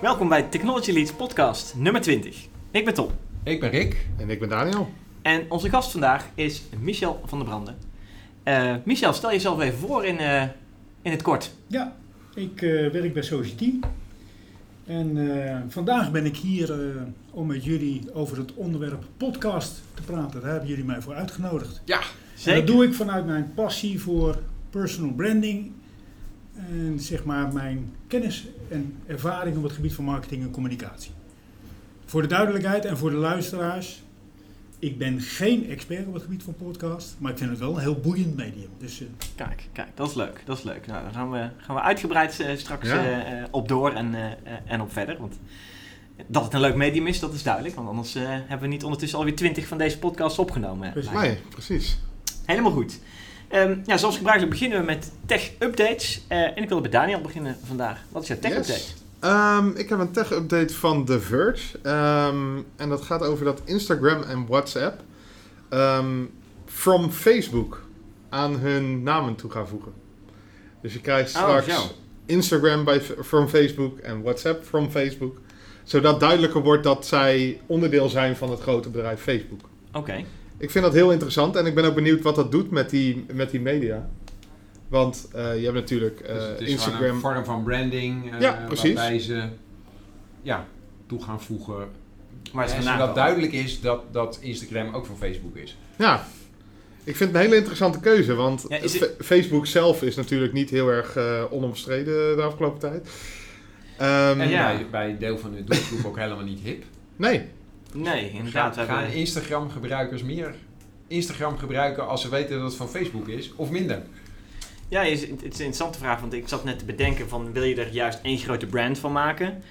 Welkom bij Technology Leads podcast nummer 20. Ik ben Tom. Ik ben Rick. En ik ben Daniel. En onze gast vandaag is Michel van der Branden. Uh, Michel, stel jezelf even voor in, uh, in het kort. Ja, ik uh, werk bij Society. En vandaag ben ik hier om met jullie over het onderwerp podcast te praten. Daar hebben jullie mij voor uitgenodigd. Ja, zeker. En dat doe ik vanuit mijn passie voor personal branding. En zeg maar mijn kennis en ervaring op het gebied van marketing en communicatie. Voor de duidelijkheid en voor de luisteraars. Ik ben geen expert op het gebied van podcast, maar ik vind het wel een heel boeiend medium. Dus, uh, kijk, kijk, dat is leuk. Dat is leuk. Nou, daar gaan we, gaan we uitgebreid uh, straks ja. uh, op door en, en op verder. Want dat het een leuk medium is, dat is duidelijk. Want anders hebben we niet ondertussen alweer twintig van deze podcasts opgenomen. Precies. Nee, precies. Helemaal goed. Um, ja, zoals gebruikelijk beginnen we met tech-updates. en ik wil bij Daniel beginnen vandaag. Wat is jouw tech-update? Yes. Um, ik heb een tech-update van The Verge. Um, en dat gaat over dat Instagram en WhatsApp from Facebook aan hun namen toe gaan voegen. Dus je krijgt Oh, straks Instagram bij, from Facebook en WhatsApp from Facebook. Zodat duidelijker wordt dat zij onderdeel zijn van het grote bedrijf Facebook. Oké. Okay. Ik vind dat heel interessant en ik ben ook benieuwd wat dat doet met die, met die media. Want uh, je hebt natuurlijk uh, dus het is Instagram. een vorm van branding. Uh, ja, precies. Waarbij ze ja, toe gaan voegen. Maar het zodat duidelijk is dat, dat Instagram ook van Facebook is. Ja, ik vind het een hele interessante keuze. Want ja, het... Facebook zelf is natuurlijk niet heel erg onomstreden de afgelopen tijd. Um, en ja. bij, bij deel van de doelgroep ook helemaal niet hip. Nee. Nee, inderdaad. Gaan, gaan Instagram gebruikers meer Instagram gebruiken als ze weten dat het van Facebook is of minder? Ja, het is een interessante vraag, want ik zat net te bedenken van wil je er juist één grote brand van maken?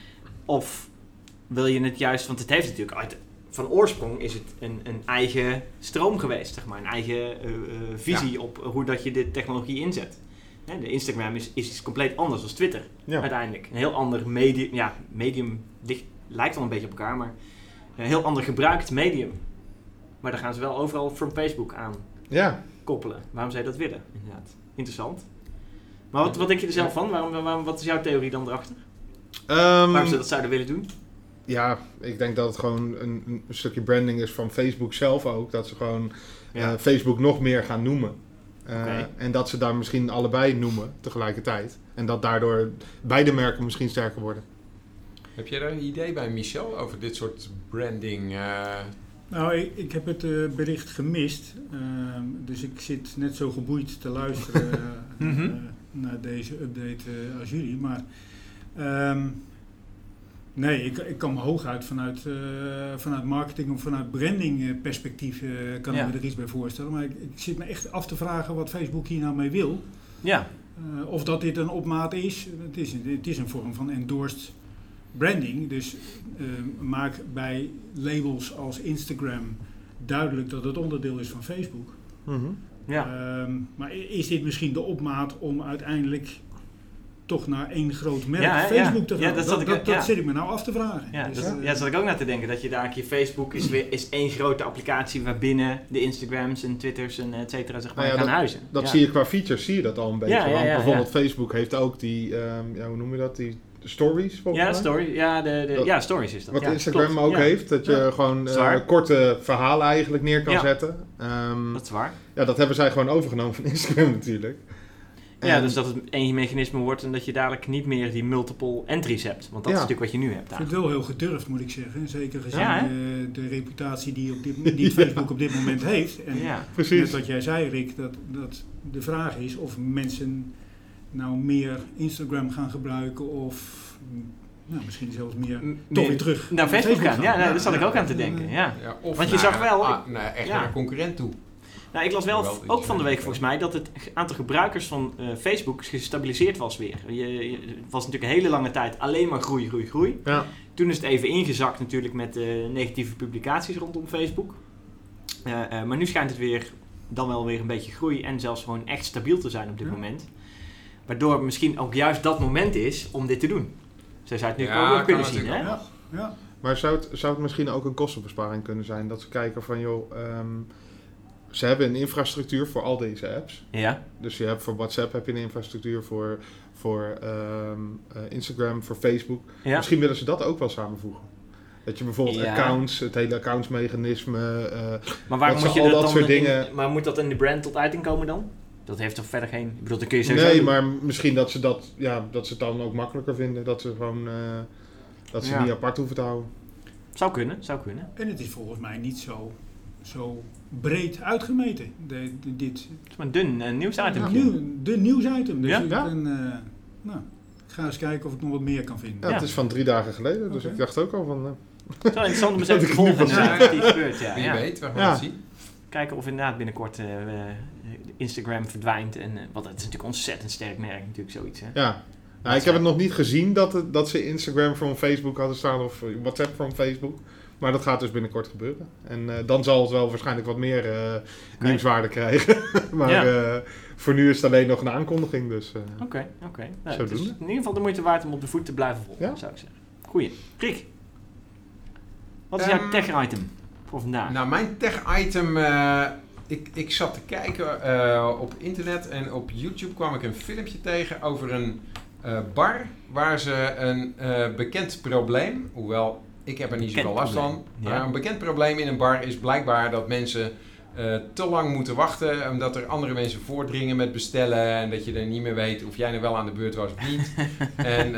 Of wil je het juist, want het heeft natuurlijk uit, van oorsprong is het een, een eigen stroom geweest, zeg maar, een eigen uh, visie ja. op hoe dat je de technologie inzet. De Instagram is, is iets compleet anders dan Twitter, ja. uiteindelijk. Een heel ander medium, ja, medium ligt, lijkt al een beetje op elkaar, maar een heel ander gebruikt medium. Maar daar gaan ze wel overal from Facebook aan ja. koppelen. Waarom je dat willen, inderdaad? Interessant. Maar wat, wat denk je er zelf van? Waarom, waarom, wat is jouw theorie dan erachter? Um, Waarom ze dat zouden willen doen? Ja, ik denk dat het gewoon een, een, stukje branding is van Facebook zelf ook. Dat ze gewoon ja. uh, Facebook nog meer gaan noemen. Uh, okay. En dat ze daar misschien allebei noemen tegelijkertijd. En dat daardoor beide merken misschien sterker worden. Heb jij daar een idee bij, Michel, over dit soort branding? Uh... Nou, ik, ik, heb het uh, bericht gemist. Uh, dus ik zit net zo geboeid te luisteren mm -hmm. uh, naar deze update als jullie. Maar um, nee, ik, ik kan me hooguit vanuit, vanuit marketing of vanuit branding perspectief kan ja. ik me er iets bij voorstellen. Maar ik, ik, zit me echt af te vragen wat Facebook hier nou mee wil. Ja. of dat dit een opmaat is. Het is, het is een vorm van endorsed branding. Dus uh, maak bij labels als Instagram duidelijk dat het onderdeel is van Facebook. Mm -hmm. ja. Um, maar is dit misschien de opmaat om uiteindelijk toch naar één groot merk ja, Facebook te gaan? Ja, dat, dat, ik, dat, dat zit ik me nou af te vragen. Ja, dus, dat, ja, zat ik ook naar te denken. Dat je daar een keer Facebook is, weer, is één grote applicatie waarbinnen de Instagrams en Twitters en et cetera zeg maar nou gaan dat, huizen. Dat zie je qua features, zie je dat al een beetje. Want bijvoorbeeld Facebook heeft ook die, um, ja, hoe noem je dat, die de stories volgens ja, mij. Story, ja, de, de, dat, ja, stories is dat. Wat ja, Instagram klopt. ook ja. heeft, dat je ja. gewoon uh, korte verhalen eigenlijk neer kan zetten. Um, dat is waar. Ja, dat hebben zij gewoon overgenomen van Instagram natuurlijk. Ja, dus dat het één mechanisme wordt en dat je dadelijk niet meer die multiple entries hebt. Want dat is natuurlijk wat je nu hebt. Ik vind het wel heel gedurfd, moet ik zeggen. Zeker gezien de, de, reputatie die, op dit, die Facebook op dit moment heeft. En Precies. net wat jij zei, Rick, dat, dat de vraag is of mensen nou meer Instagram gaan gebruiken of nou, misschien zelfs meer M toch weer terug naar Facebook, gaan. Ja, nou, daar zat ik ook aan te denken. Ja. ja of Want je naar, zag wel... Ah, naar, echt naar een concurrent toe. Nou, ik las wel, wel ook van de week volgens mij dat het aantal gebruikers van uh, Facebook gestabiliseerd was weer. Je, was natuurlijk een hele lange tijd alleen maar groei, groei, groei. Ja. Toen is het even ingezakt natuurlijk met uh, negatieve publicaties rondom Facebook. Uh, maar nu schijnt het weer dan wel weer een beetje groei en zelfs gewoon echt stabiel te zijn op dit ja. moment. Waardoor misschien ook juist dat moment is om dit te doen. Zij zou het nu ja, ook kunnen zien, hè? Ja. ja. Maar zou het, zou het misschien ook een kostenbesparing kunnen zijn? Dat ze kijken van, joh, um, ze hebben een infrastructuur voor al deze apps. Ja. Dus je hebt voor WhatsApp heb je een infrastructuur voor, voor ehm, eh, Instagram, voor Facebook. ja. Misschien willen ze dat ook wel samenvoegen. Dat je bijvoorbeeld Ja. accounts, het hele accountsmechanisme. eh, Maar waar moet je al dat dat dan soort in- dingen- maar moet dat in de brand tot uiting komen dan? Dat heeft toch verder geen... Ik bedoel, dan kun je sowieso nee, doen. maar misschien dat ze, dat, ja, dat ze het dan ook makkelijker vinden. Dat ze gewoon eh, dat ze Ja. niet apart hoeven te houden. Zou kunnen, zou kunnen. En het is volgens mij niet zo, zo breed uitgemeten, de, de- dit. Het is maar een dun uh, nieuwsitem. Nieuw, de nieuwsitem. Dus Ja? ik, Ja. ben, eh, nou, ik ga eens kijken of ik nog wat meer kan vinden. Ja, Ja. Het is van drie dagen geleden, dus ik dacht ook al van... eh, Het is wel interessant om eens Dat even te volgen wat gebeurt. Ja, Wie ja. weet, we gaan Ja. het zien. Kijken of inderdaad binnenkort Instagram verdwijnt. En, eh, want het is natuurlijk een ontzettend sterk merk, natuurlijk zoiets. Hè? ja. Nou, ik heb het nog niet gezien dat, het, dat ze Instagram van Facebook hadden staan of WhatsApp van Facebook. Maar dat gaat dus binnenkort gebeuren. En eh, dan zal het wel waarschijnlijk wat meer eh, nieuwswaarde krijgen. maar Ja. eh, voor nu is het alleen nog een aankondiging. Dus, eh, Oké, oké. Nou, is in ieder geval de moeite waard om op de voet te blijven volgen, Ja. zou ik zeggen. Goeie. Riek, wat is Ehm, jouw tech-item voor vandaag? Nou, mijn tech-item. Ik, ik zat te kijken eh, op internet en op YouTube kwam ik een filmpje tegen over een eh, bar waar ze een eh, bekend probleem, hoewel ik heb er niet zoveel last van, ja. maar een bekend probleem in een bar is blijkbaar dat mensen te lang moeten wachten omdat er andere mensen voordringen met bestellen en dat je er niet meer weet of jij nou wel aan de beurt was of niet. en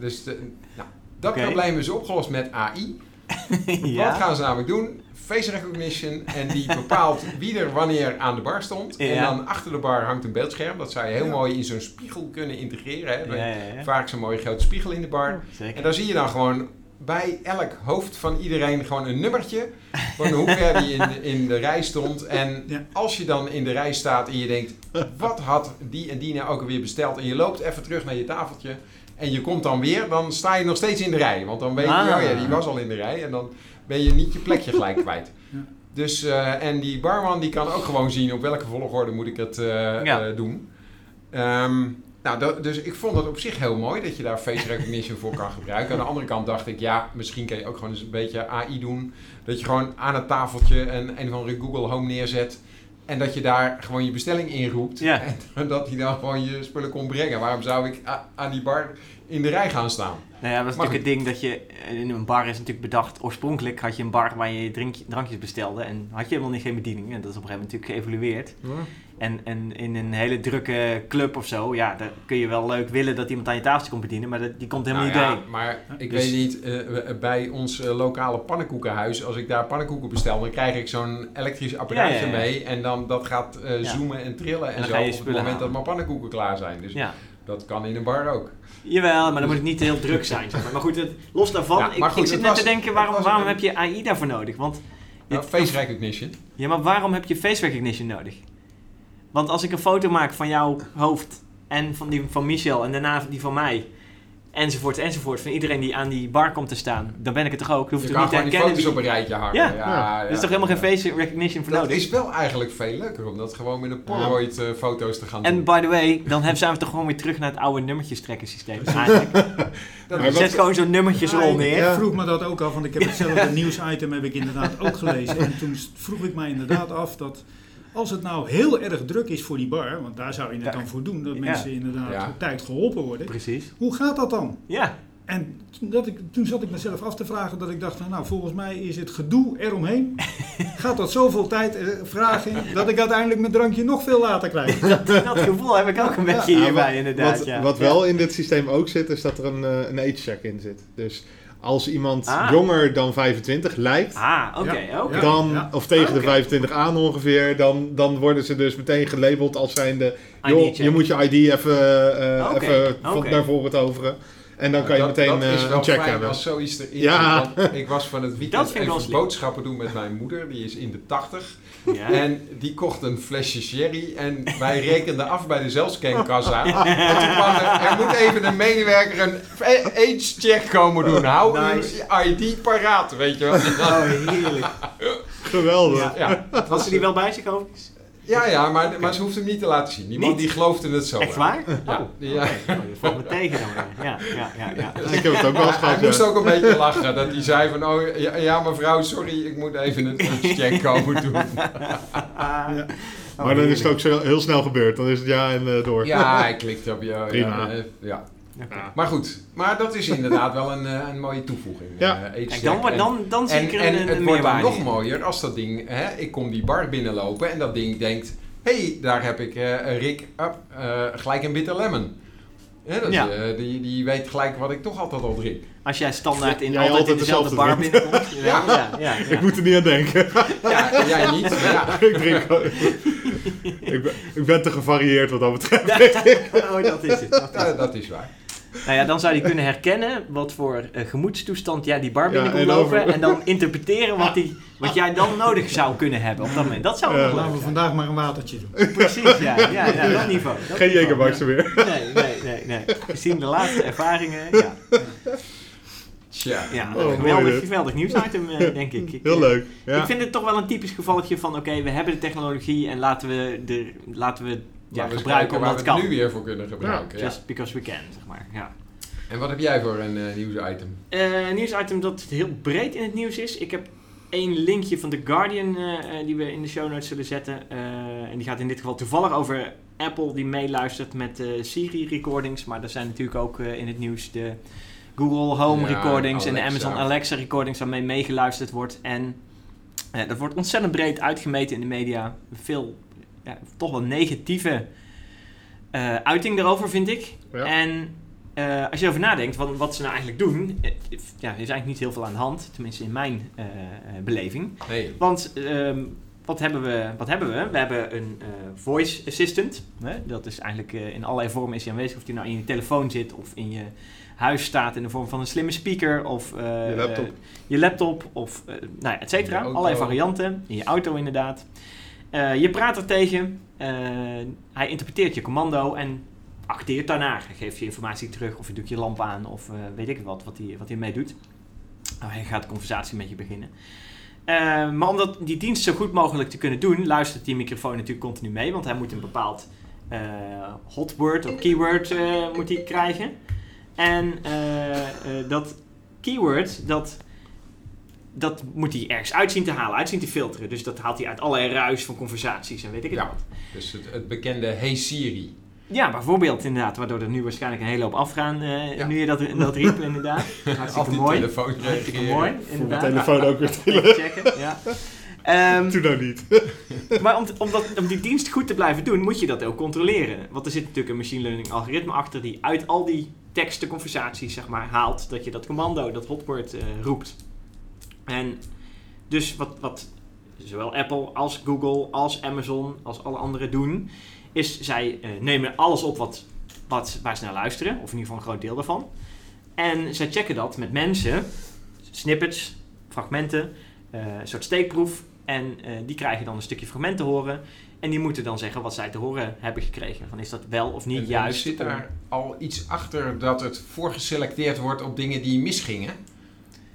dus de- nou, dat probleem is opgelost met AI. Wat gaan ze namelijk doen? Face recognition en die bepaalt wie er wanneer aan de bar stond. En dan achter de bar hangt een beeldscherm. Dat zou je heel Ja. mooi in zo'n spiegel kunnen integreren. Hè? Ja, ja, ja. Vaak zo'n mooie grote spiegel in de bar. En dan zie je dan gewoon bij elk hoofd van iedereen gewoon een nummertje. Van hoe ver die in, in de rij stond. En Ja. als je dan in de rij staat en je denkt, wat had die en die nou ook alweer besteld? En je loopt even terug naar je tafeltje. En je komt dan weer, dan sta je nog steeds in de rij. Want dan weet je, Ah. oh ja, die was al in de rij. En dan ben je niet je plekje gelijk kwijt. Ja. Dus, eh, en die barman die kan ook gewoon zien op welke volgorde moet ik het eh, Ja. eh, doen. Ehm, nou, dat- dus ik vond het op zich heel mooi dat je daar face recognition voor kan gebruiken. Aan de andere kant dacht ik, ja, misschien kan je ook gewoon eens een beetje AI doen. Dat je gewoon aan het tafeltje een, een andere Google Home neerzet. En dat je daar gewoon je bestelling in roept. Ja. En dat hij dan gewoon je spullen kon brengen. Waarom zou ik aan die bar in de rij gaan staan? Nou ja, dat is Maar natuurlijk het ding dat je eh, in een bar is natuurlijk bedacht. Oorspronkelijk had je een bar waar je drink, drankjes bestelde en had je helemaal niet geen bediening. En dat is op een gegeven moment natuurlijk geëvolueerd. En, en in een hele drukke club of zo, ja, daar kun je wel leuk willen dat iemand aan je tafeltje komt bedienen, maar dat, die komt helemaal Nou niet ja, doorheen. Maar ik Dus- weet niet, eh, bij ons eh, lokale pannenkoekenhuis, als ik daar pannenkoeken bestel, dan krijg ik zo'n elektrisch apparaatje Ja, ja, ja. mee. En dan dat gaat eh, Ja. zoomen en trillen en, dan zo ga je op het moment dat mijn pannenkoeken klaar zijn. Dus Ja. dat kan in een bar ook. Jawel, maar dan moet het niet heel druk zijn. Zeg maar. maar goed, het, los daarvan, Ja, ik, maar goed, ik zit net was- te denken, waarom, was waarom een- heb je AI daarvoor nodig? Want, Nou, face recognition. ja, maar waarom heb je face recognition nodig? Want als ik een foto maak van jouw hoofd en van die van Michel en daarna die van mij, enzovoort, enzovoort, van iedereen die aan die bar komt te staan, dan ben ik het toch ook? Je hoeft Je kan niet te gewoon die herkennen foto's op een rijtje hangen. Ja. Ja. Er is toch helemaal geen face recognition voor Dat nodig? is wel eigenlijk veel leuker om dat gewoon met een Polaroid eh, foto's te gaan doen. En by the way, dan hebben- zijn we toch gewoon weer terug naar het oude nummertjestrekken systeem. Eigenlijk. Dat Maar Je zet gewoon zo'n nummertjesrol Ja, neer. Ik vroeg me dat ook af, want ik heb hetzelfde nieuwsitem heb ik inderdaad ook gelezen. En toen vroeg ik mij inderdaad af dat als het nou heel erg druk is voor die bar, want daar zou je het Ja. dan voor doen, dat Ja. mensen inderdaad Ja. op tijd geholpen worden. Precies. Hoe gaat dat dan? Ja. En toen, dat ik, toen zat ik mezelf af te vragen dat ik dacht, van, nou volgens mij is het gedoe eromheen. Gaat dat zoveel tijd eh, vragen dat ik uiteindelijk mijn drankje nog veel later krijg. Dat, dat gevoel heb ik ook een beetje Ja, hierbij, wat- inderdaad. Wat, ja. wat wel in dit systeem ook zit, is dat er een, eh, een age check in zit. Dus als iemand Ah. jonger dan 25 lijkt, Ah, Ja. Ja. dan, of tegen de 25 aan ongeveer, dan, dan worden ze dus meteen gelabeld als zijnde, joh, je moet je ID even, eh, Oké, even van- naar voren toveren. En dan kan je dat, meteen dat is eh, wel een check fijn hebben. als zoiets erin Ja. zit. Want ik was van het Dat weekend even boodschappen doen met mijn moeder. Die is in de 80. Ja. En die kocht een flesje sherry. En wij rekenden af bij de zelfscankassa. En toen kwam er, er moet even een medewerker een age-check komen doen. Hou Nice. uw ID paraat, weet je wel. Oh, heerlijk. Geweldig. Ja. Ja, Had ze die wel bij zich overigens? Ja, ja, maar, maar ze hoeft hem niet te laten zien. Die man die geloofde het zo. Echt waar? Ja. Oh, Ja. Oh, valt me tegen dan. Ja, ja, ja, ja. Ik heb het ook wel eens Hij, hij gehad. moest ook een beetje lachen. Dat hij zei van, oh ja, ja mevrouw, sorry, ik moet even een check komen doen. Ja. Oh, Maar dan is het ook zo, heel snel gebeurd. Dan is het ja en eh, door. Ja, hij klikt op je. Prima. Ja, eh, ja. Ja. Maar goed, maar dat is inderdaad wel een, eh, een mooie toevoeging. Ja. eh, Kijk, dan, wordt- En- dan, dan zie En, ik er en een, het een wordt dan nog mooier als dat ding, hè, ik kom die bar binnenlopen en dat ding denkt, hé, hey, daar heb ik eh, Rick, up, eh, gelijk een bitter lemon. Hè, dat, Ja. eh, die, die weet gelijk wat ik toch altijd al drink. Als jij standaard in, Jij altijd, in dezelfde bar binnenkomt. Ja, ja, ja, ja. Ik moet er niet aan denken. Ja, jij niet, ik drink ik, ben, ik ben te gevarieerd wat dat betreft. oh, dat is het. Dat is Ja, het. dat is waar. Nou ja, dan zou hij kunnen herkennen wat voor eh, gemoedstoestand jij die bar Ja, binnen komt en lopen. over- En dan interpreteren wat, die, wat jij dan nodig zou kunnen hebben op dat moment. Dat zou Ja. wel Laten we vandaag maar een watertje doen. Precies, ja. Ja, ja, dat niveau. Dat Geen Jägermeister meer. ja. Nee, nee, nee, nee. Gezien de laatste ervaringen, ja. Tja. Ja, Oh, geweldig, geweldig nieuwsitem, eh, denk ik. ik Heel eh, leuk. Ja. Ik vind het toch wel een typisch gevalletje van, oké, we hebben de technologie en laten we, de, laten we ja, we gebruiken omdat het we het kan. nu weer voor kunnen gebruiken. ja. Just because we can, zeg maar. Ja. En wat heb jij voor een eh nieuwsitem? Eh, een nieuwsitem dat heel breed in het nieuws is. Ik heb één linkje van The Guardian eh, die we in de show notes zullen zetten. En die gaat in dit geval toevallig over Apple die meeluistert met Siri recordings. Maar er zijn natuurlijk ook in het nieuws de Google Home Ja, recordings en de. Amazon Alexa recordings waarmee meegeluisterd wordt. En dat wordt ontzettend breed uitgemeten in de media. Veel, ja, toch wel negatieve eh, uiting daarover vind ik. Ja. En eh, als je erover nadenkt, wat, wat ze nou eigenlijk doen, eh, ja, er is eigenlijk niet heel veel aan de hand, tenminste in mijn beleving. Nee. Want ehm, wat, hebben we, wat hebben we? We hebben een eh, voice assistant. Hè? Dat is eigenlijk eh, in allerlei vormen is aanwezig. Of die nou in je telefoon zit of in je huis staat in de vorm van een slimme speaker of eh, Je laptop. je laptop of uh, nou ja, et cetera. Allerlei varianten. In je auto inderdaad. Eh, je praat er tegen. eh, hij interpreteert je commando en acteert daarna. Hij geeft je informatie terug of je doet je lamp aan of eh, weet ik wat, wat hij, wat hij mee doet. Nou, hij gaat de conversatie met je beginnen. Maar om dat, die dienst zo goed mogelijk te kunnen doen, luistert die microfoon natuurlijk continu mee. Want hij moet een bepaald eh hot word of keyword moet hij krijgen. En dat keyword, dat, dat moet hij ergens uitzien te halen, uitzien te filteren. Dus dat haalt hij uit allerlei ruis van conversaties en weet ik het Ja. wat. Dus het, het bekende Hey Siri. Ja, bijvoorbeeld inderdaad, waardoor er nu waarschijnlijk een hele hoop afgaan, eh, Ja. nu je dat, dat riep inderdaad. Af Hartstikke die mooi. telefoon reageren. mooi, Voor mijn inderdaad. telefoon ook weer. Even checken, ja. Ehm, Doe nou niet. maar om, om, dat, om die dienst goed te blijven doen, moet je dat ook controleren. Want er zit natuurlijk een machine learning algoritme achter die uit al die teksten, conversaties, zeg maar, haalt. Dat je dat commando, dat hotword eh, roept. En dus wat, wat zowel Apple als Google als Amazon als alle anderen doen, is zij eh, nemen alles op wat, wat, waar ze naar luisteren. Of in ieder geval een groot deel daarvan. En zij checken dat met mensen, snippets, fragmenten, eh, een soort steekproef. En eh, die krijgen dan een stukje fragment te horen. En die moeten dan zeggen wat zij te horen hebben gekregen. Van is dat wel of niet En- juist? Zit om- daar al iets achter dat het voorgeselecteerd wordt op dingen die misgingen?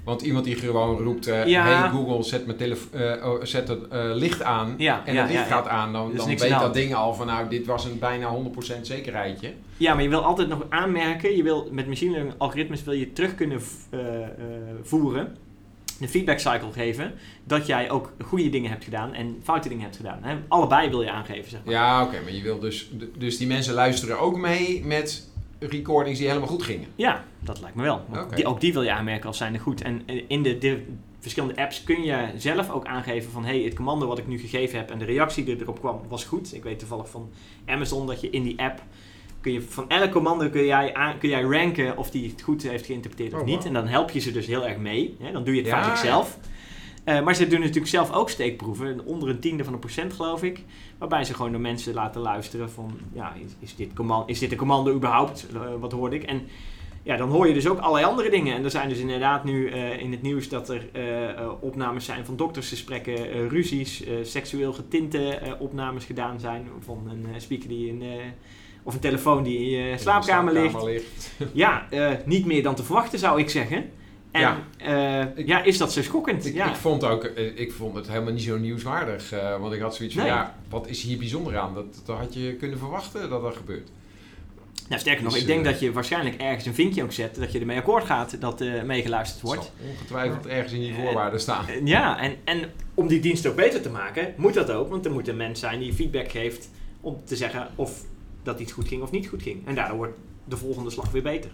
Want iemand die gewoon roept, eh, Ja. hey Google, zet, mijn oh, zet het eh, licht aan. Ja, en ja, het licht gaat aan, dan, is dan weet dat ding al van nou, dit was een bijna 100% zekerheidje. Ja, maar je wil altijd nog aanmerken, je wil met machine learning algoritmes wil je terug kunnen voeren, de feedback cycle geven, dat jij ook goede dingen hebt gedaan en foute dingen hebt gedaan. Hè? Allebei wil je aangeven, zeg maar. Ja, oké, maar je wil dus, dus die mensen luisteren ook mee met recordings die helemaal goed gingen. Ja, dat lijkt me wel. Die, ook die wil je aanmerken als zijnde goed. En eh, in de, de verschillende apps kun je zelf ook aangeven van... hey, het commando wat ik nu gegeven heb en de reactie die erop kwam was goed. Ik weet toevallig van Amazon dat je in die app... Kun je, van elk commando kun jij, aan, kun jij ranken of die het goed heeft geïnterpreteerd of Oh, niet. En dan help je ze dus heel erg mee. Hè? Dan doe je het Ja, feitelijk ja. Eh, maar ze doen natuurlijk zelf ook steekproeven, onder een tiende van een procent geloof ik. Waarbij ze gewoon de mensen laten luisteren van, ja, is, is, dit, commando, is dit een commando überhaupt? Eh, wat hoorde ik? En ja, dan hoor je dus ook allerlei andere dingen. En er zijn dus inderdaad nu eh, in het nieuws dat er opnames zijn van doktersgesprekken, ruzies, seksueel getinte opnames gedaan zijn van een speaker die in, of een telefoon die in je slaapkamer ligt. ligt. Ja, niet meer dan te verwachten zou ik zeggen. En Ja. Ik- ja is dat zo schokkend? Ik, ja. ik, vond ook, eh, ik vond het helemaal niet zo nieuwswaardig. eh, want ik had zoiets van, Nee. ja, wat is hier bijzonder aan? Dat, dat had je kunnen verwachten dat dat gebeurt. nou, sterker nog, Dus, ik denk eh, dat je waarschijnlijk ergens een vinkje ook zet dat je ermee akkoord gaat dat eh meegeluisterd wordt. zal ongetwijfeld ergens in die Eh, voorwaarden staan. Eh, Ja, en, en om die dienst ook beter te maken, moet dat ook. Want er moet een mens zijn die feedback geeft om te zeggen of dat iets goed ging of niet goed ging. En daardoor wordt de volgende slag weer beter.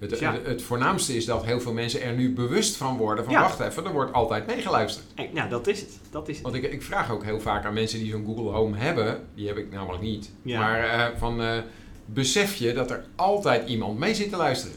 Het, dus ja. het, het voornaamste is dat heel veel mensen er nu bewust van worden van, Ja. wacht even, er wordt altijd meegeluisterd. En, nou, dat is het. Dat is het. Want ik, ik vraag ook heel vaak aan mensen die zo'n Google Home hebben, die heb ik namelijk niet, Ja. maar eh, van, eh, besef je dat er altijd iemand mee zit te luisteren?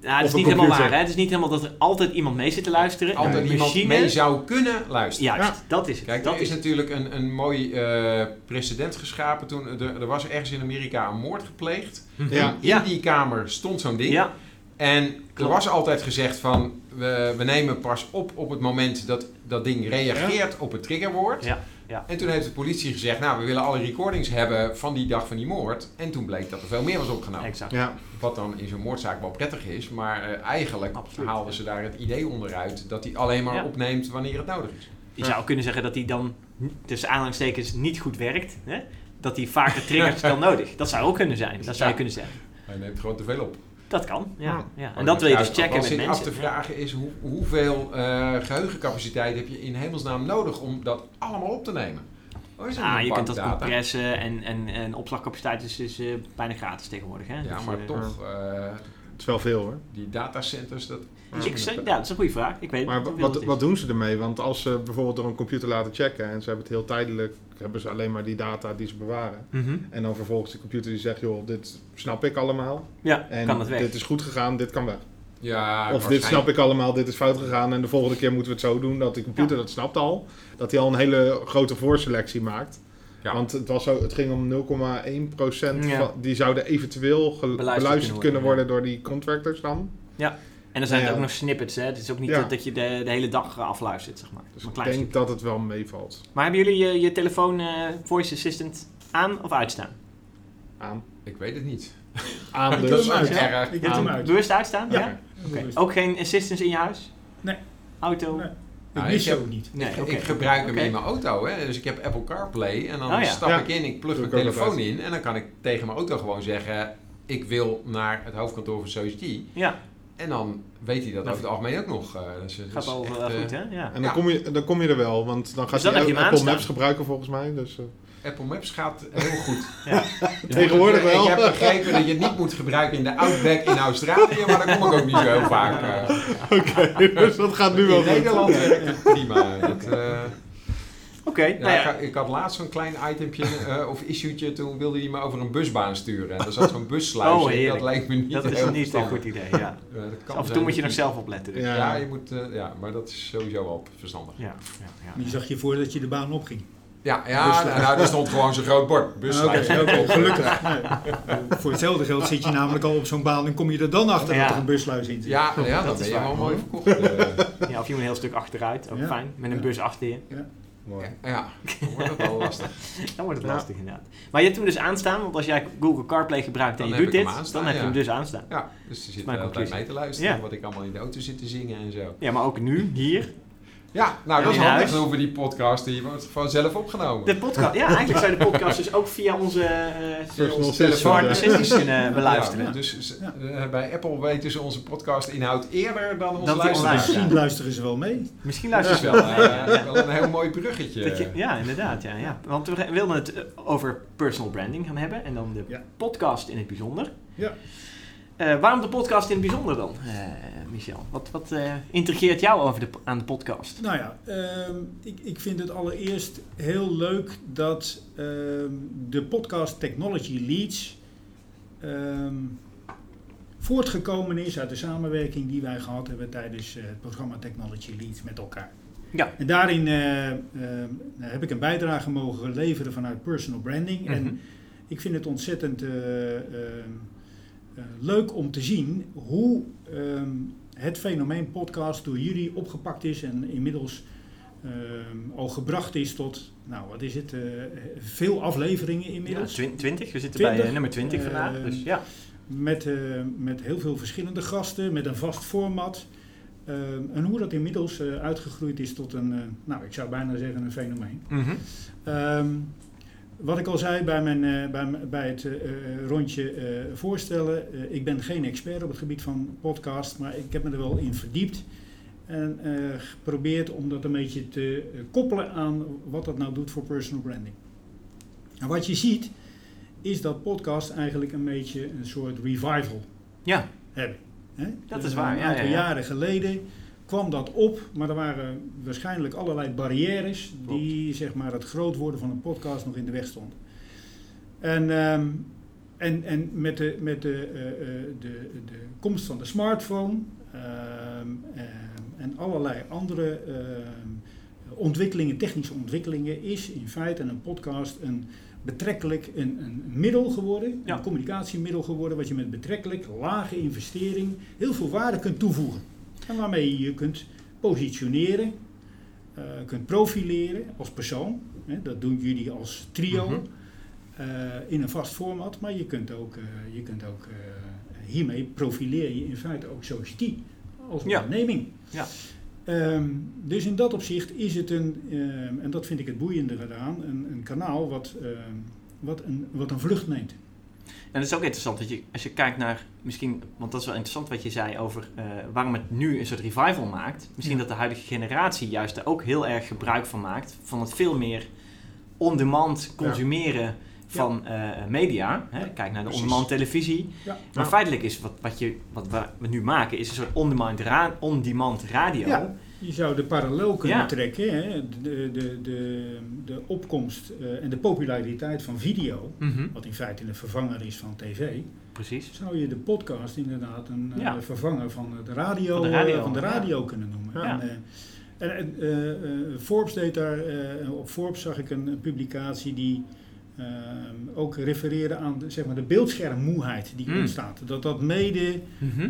Ja, het is niet helemaal waar. Hè? Het is niet helemaal dat er altijd iemand mee zit te luisteren. Altijd iemand machine- mee zou kunnen luisteren. Juist, Ja. dat is het. Kijk, dat er is natuurlijk een, een mooi eh, precedent geschapen toen er, er was ergens in Amerika een moord gepleegd. Ja. In Ja. die kamer stond zo'n ding. Ja, En er was altijd gezegd van, we, we nemen pas op op het moment dat dat ding reageert op het triggerwoord. Ja, ja. En toen heeft de politie gezegd, nou, we willen alle recordings hebben van die dag van die moord. En toen bleek dat er veel meer was opgenomen. exact. Ja, Wat dan in zo'n moordzaak wel prettig is, maar eh, eigenlijk Absoluut, haalden ja. ze daar het idee onderuit dat hij alleen maar Ja. opneemt wanneer het nodig is. Je zou kunnen zeggen dat hij dan tussen aanhalingstekens niet goed werkt. Hè? Dat hij vaker triggert dan nodig. Dat zou ook kunnen zijn. Dat zou Ja. je kunnen zeggen. Hij neemt gewoon te veel op. Dat kan, ja. Ja. ja. En dat wil je dus checken met mensen. af te vragen is hoe, hoeveel eh, geheugencapaciteit heb je in hemelsnaam nodig om dat allemaal op te nemen? Oh, is Ah, je kunt dat data? compressen en, en, en opslagcapaciteit is, is eh, bijna gratis tegenwoordig. Hè? Ja, Dus, maar eh, toch, eh, het is wel veel hoor. die datacenters, dat Dus ik zeg, ja, dat is een goede vraag. Ik weet Maar wat, wat doen ze ermee? Want als ze bijvoorbeeld door een computer laten checken en ze hebben het heel tijdelijk, hebben ze alleen maar die data die ze bewaren. Mhm. En dan vervolgens de computer die zegt, joh, dit snap ik allemaal. Ja, En kan het weg. dit is goed gegaan, dit kan weg. Ja, of dit snap ik allemaal, dit is fout gegaan en de volgende keer moeten we het zo doen dat die computer dat snapt al. Dat hij al een hele grote voorselectie maakt. Ja. Want het, was zo, het ging om 0,1% Ja. van, die zouden eventueel gel- beluisterd, kunnen worden, door die contractors dan. En dan zijn Ja. het ook nog snippets. Hè? Het is ook niet Ja. dat, dat je de, de hele dag afluistert, zeg maar. Dus Maar ik denk dat het wel meevalt. Maar hebben jullie je, je telefoon eh, voice assistant aan of uitstaan? Aan. Ik weet het niet. Aan dus. uit, erg. Ik hebt hem uit. bewust uitstaan? Ja. Oké. Ook geen assistants in je huis? Nee. Auto? Nee. Ik Nou, mis ik ze heb- ook niet. Nee, ik, gebruik hem Oké. in mijn auto, hè. dus ik heb Apple CarPlay en dan Oh ja. stap Ja. ik in, ik plug mijn telefoon in en dan kan ik tegen mijn auto gewoon zeggen, ik wil naar het hoofdkantoor van Society. Ja, En dan weet hij dat Nou, over het algemeen ook nog. eh, dus, dus gaat wel echt, eh, goed, hè? Ja. En dan, Ja. kom je, dan kom je er wel, want dan gaat Dus dan hij hem Apple. Maps gebruiken volgens mij. Dus, eh, Apple Maps gaat heel goed. Tegenwoordig Ik- wel. Ik heb begrepen dat je het niet moet gebruiken in de Outback in Australië, maar daar kom ik ook niet zo heel vaak. eh. Oké, dus dat gaat nu wel in goed. Nederland werkt het prima. Dat, eh, Oké, ja, nou ja. ik, had- ik had laatst zo'n klein itempje eh, of issue'tje, toen wilde hij me over een busbaan sturen. En er zat zo'n bussluis Oh, heerlijk. dat lijkt me niet Dat is heel niet een goed idee, ja. Dus af en toe moet je nog zelf opletten. Dus. Ja. Ja, je moet, eh, ja, maar dat is sowieso wel verstandig. Ja, ja, ja. Die zag je voor dat je de baan opging. Ja, ja Busluis. nou, er stond gewoon zo'n groot bord. Busluis. Oké, oké, gelukkig. Nee. Voor hetzelfde geld zit je namelijk al op zo'n baan en kom je er dan achter Ja. dat er een busluis in zit. Ja, ja Dat is ben je wel mooi verkocht. Ja, of je moet een heel stuk achteruit, ook Ja. fijn. Met een Ja. bus achter je. Mooi. ja, dan wordt het wel lastig. Dan wordt het Ja. lastig inderdaad. Maar je hebt hem dus aanstaan, want als jij Google CarPlay gebruikt en Dan je doet dit, aanstaan, dan heb je ja. hem dus aanstaan. Ja, dus er zit conclusie. mee te luisteren Ja. wat ik allemaal in de auto zit te zingen en zo. Ja, maar ook nu, hier. Ja, nou dat is handig. huis. Dan hoeven die podcast, die wordt vanzelf opgenomen. De podcast, ja, eigenlijk zou je de podcast dus ook via onze eh Onze smart assistants kunnen beluisteren. Ja, dus Ja. eh, bij Apple weten ze onze podcast inhoud eerder dan onze luisteraars. Misschien luisteren ze wel mee. Misschien Dat luister is je wel, eh, wel een heel mooi bruggetje. Dat je, ja, inderdaad. Ja, ja. Want we wilden het eh, over personal branding gaan hebben en dan de Ja. podcast in het bijzonder. Ja. Eh, waarom de podcast in het bijzonder dan, eh, Michel? Wat, wat eh, intrigeert jou over de, aan de podcast? Nou ja, ehm, ik, ik vind het allereerst heel leuk dat ehm, de podcast Technology Leads ehm, voortgekomen is uit de samenwerking die wij gehad hebben tijdens het programma Technology Leads met elkaar. Ja. En daarin heb ik een bijdrage mogen leveren vanuit personal branding. Mhm. En ik vind het ontzettend leuk om te zien hoe ehm, het fenomeen podcast door jullie opgepakt is en inmiddels ehm, al gebracht is tot, nou wat is het, eh, veel afleveringen Ja, inmiddels. twin- 20, we zitten 20, bij eh, nummer 20 vandaag. eh, Dus ja. Met, eh, met heel veel verschillende gasten, met een vast format. Ehm, en hoe dat inmiddels uitgegroeid is tot een, nou ik zou bijna zeggen een fenomeen. Ehm, wat ik al zei bij, mijn, uh, bij, bij het rondje voorstellen, ik ben geen expert op het gebied van podcast, maar ik heb me er wel in verdiept. En geprobeerd om dat een beetje te koppelen aan wat dat nou doet voor personal branding. En wat je ziet, is dat podcast eigenlijk een beetje een soort revival ja. hebben. Dat Dus is waar, Een ja, aantal ja, ja. jaren geleden kwam dat op, maar er waren waarschijnlijk allerlei barrières die zeg maar, het groot worden van een podcast nog in de weg stonden. En, ehm, en, en met, de, met de, eh, eh, de, de komst van de smartphone ehm, ehm, en allerlei andere ontwikkelingen, technische ontwikkelingen, is in feite een podcast een betrekkelijk een, een middel geworden, Ja. een communicatiemiddel geworden, wat je met betrekkelijk lage investering heel veel waarde kunt toevoegen. En waarmee je je kunt positioneren, eh, kunt profileren als persoon. Hè, dat doen jullie als trio Mhm. eh, in een vast format, maar je kunt ook, eh, je kunt ook hiermee profileer je in feite ook Society als Ja. onderneming. Ja. Ehm, dus in dat opzicht is het een, ehm, en dat vind ik het boeiende eraan, een, een kanaal wat, ehm, wat, een, wat een vlucht neemt. En het is ook interessant dat je, als je kijkt naar, misschien, want dat is wel interessant wat je zei over eh, waarom het nu een soort revival maakt. Misschien Ja. dat de huidige generatie juist er ook heel erg gebruik van maakt, van het veel meer on-demand consumeren van eh, media. Hè? Kijk naar de on-demand televisie. Maar feitelijk is wat, wat, je, wat we- nu maken, is een soort on-demand, ra- on-demand radio. Je zou de parallel kunnen Ja. trekken, hè? De, de, de, de opkomst eh, en de populariteit van video, Mhm, wat in feite een vervanger is van tv, Precies. zou je de podcast inderdaad een eh, vervanger van de radio, Van de radio, eh, van de ja. kunnen noemen. Ja. En, en, Forbes deed daar, op Forbes zag ik een, een publicatie die eh, ook refereerde aan de, zeg maar, de beeldschermmoeheid die Mm. ontstaat. Dat dat mede Mhm.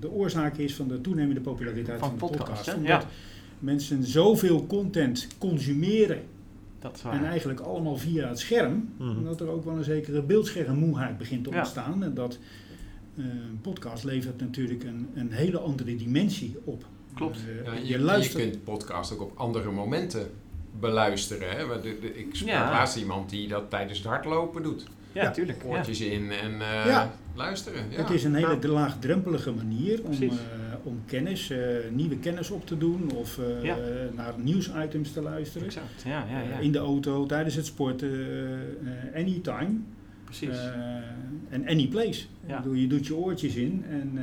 De oorzaak is van de toenemende populariteit Van van, de podcast? Omdat Ja. mensen zoveel content consumeren Dat is en waar. eigenlijk allemaal via het scherm, Mhm. dat er ook wel een zekere beeldschermmoeheid begint te Ja. ontstaan. En dat eh, een podcast levert natuurlijk een, een hele andere dimensie op. Klopt. Eh, Ja, je, je, je luistert. kunt podcast ook op andere momenten beluisteren. Hè? Ik sprak Ja. laatst iemand die dat tijdens het hardlopen doet. Ja, Ja. tuurlijk. Ja. Oortjes in en eh, Ja. luisteren. Ja. Het is een hele Ja. laagdrempelige manier om, eh, om kennis, eh, nieuwe kennis op te doen of eh, Ja. naar nieuwsitems te luisteren. Exact. Ja, ja, ja. In de auto, tijdens het sporten, eh, anytime. Precies. Eh, en any place. Ja. Ik bedoel, je doet je oortjes in en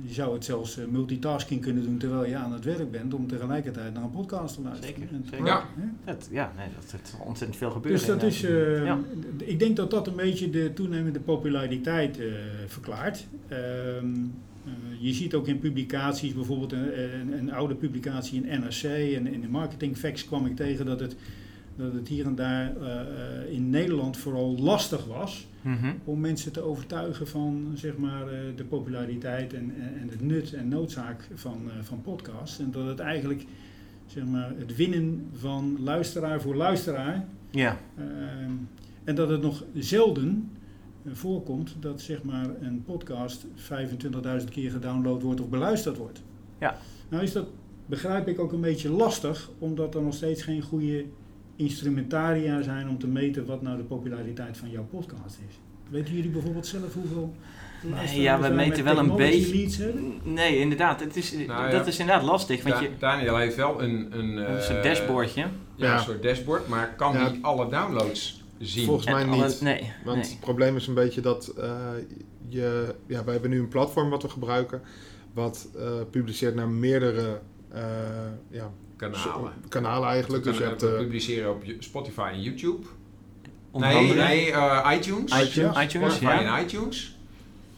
je zou het zelfs eh, multitasking kunnen doen terwijl je aan het werk bent om tegelijkertijd naar een podcast te luisteren. Zeker, En te- zeker. Ja. Dat, ja, nee, dat heeft ontzettend veel gebeurd. Dus dat is, eh, ja. ik denk dat dat een beetje de toenemende populariteit eh, verklaart. Ehm, eh, je ziet ook in publicaties, bijvoorbeeld een, een, een oude publicatie in NRC en in de Marketing Facts kwam ik tegen dat het, dat het hier en daar eh, eh, in Nederland vooral lastig was Mhm. om mensen te overtuigen van zeg maar, eh, de populariteit en, en, en het nut en noodzaak van, eh, van podcasts. En dat het eigenlijk zeg maar, het winnen van luisteraar voor luisteraar. Ja, ehm, en dat het nog zelden voorkomt dat zeg maar, een podcast 25.000 keer gedownload wordt of beluisterd wordt. Ja. Nou is dat, begrijp ik, ook een beetje lastig, omdat er nog steeds geen goede instrumentaria zijn om te meten wat nou de populariteit van jouw podcast is. Weten jullie bijvoorbeeld zelf hoeveel luisteraars ja, we meten met wel een beetje. Nee, inderdaad. Het is, Nou ja. Dat is inderdaad lastig. Want Da- je, Daniel heeft wel een, een, een eh, dashboardje. Ja, Ja. een soort dashboard, maar kan Ja. niet alle downloads zien. Volgens mij alle- niet. nee, Want nee. het probleem is een beetje dat eh, je... Ja, wij hebben nu een platform wat we gebruiken. Wat eh, publiceert naar meerdere eh, ja, Kanalen. kanalen eigenlijk. Dus je hebt we eh, publiceren op Spotify en YouTube. Onder nee, andere. nee eh, iTunes. iTunes. iTunes, Spotify ja. en iTunes.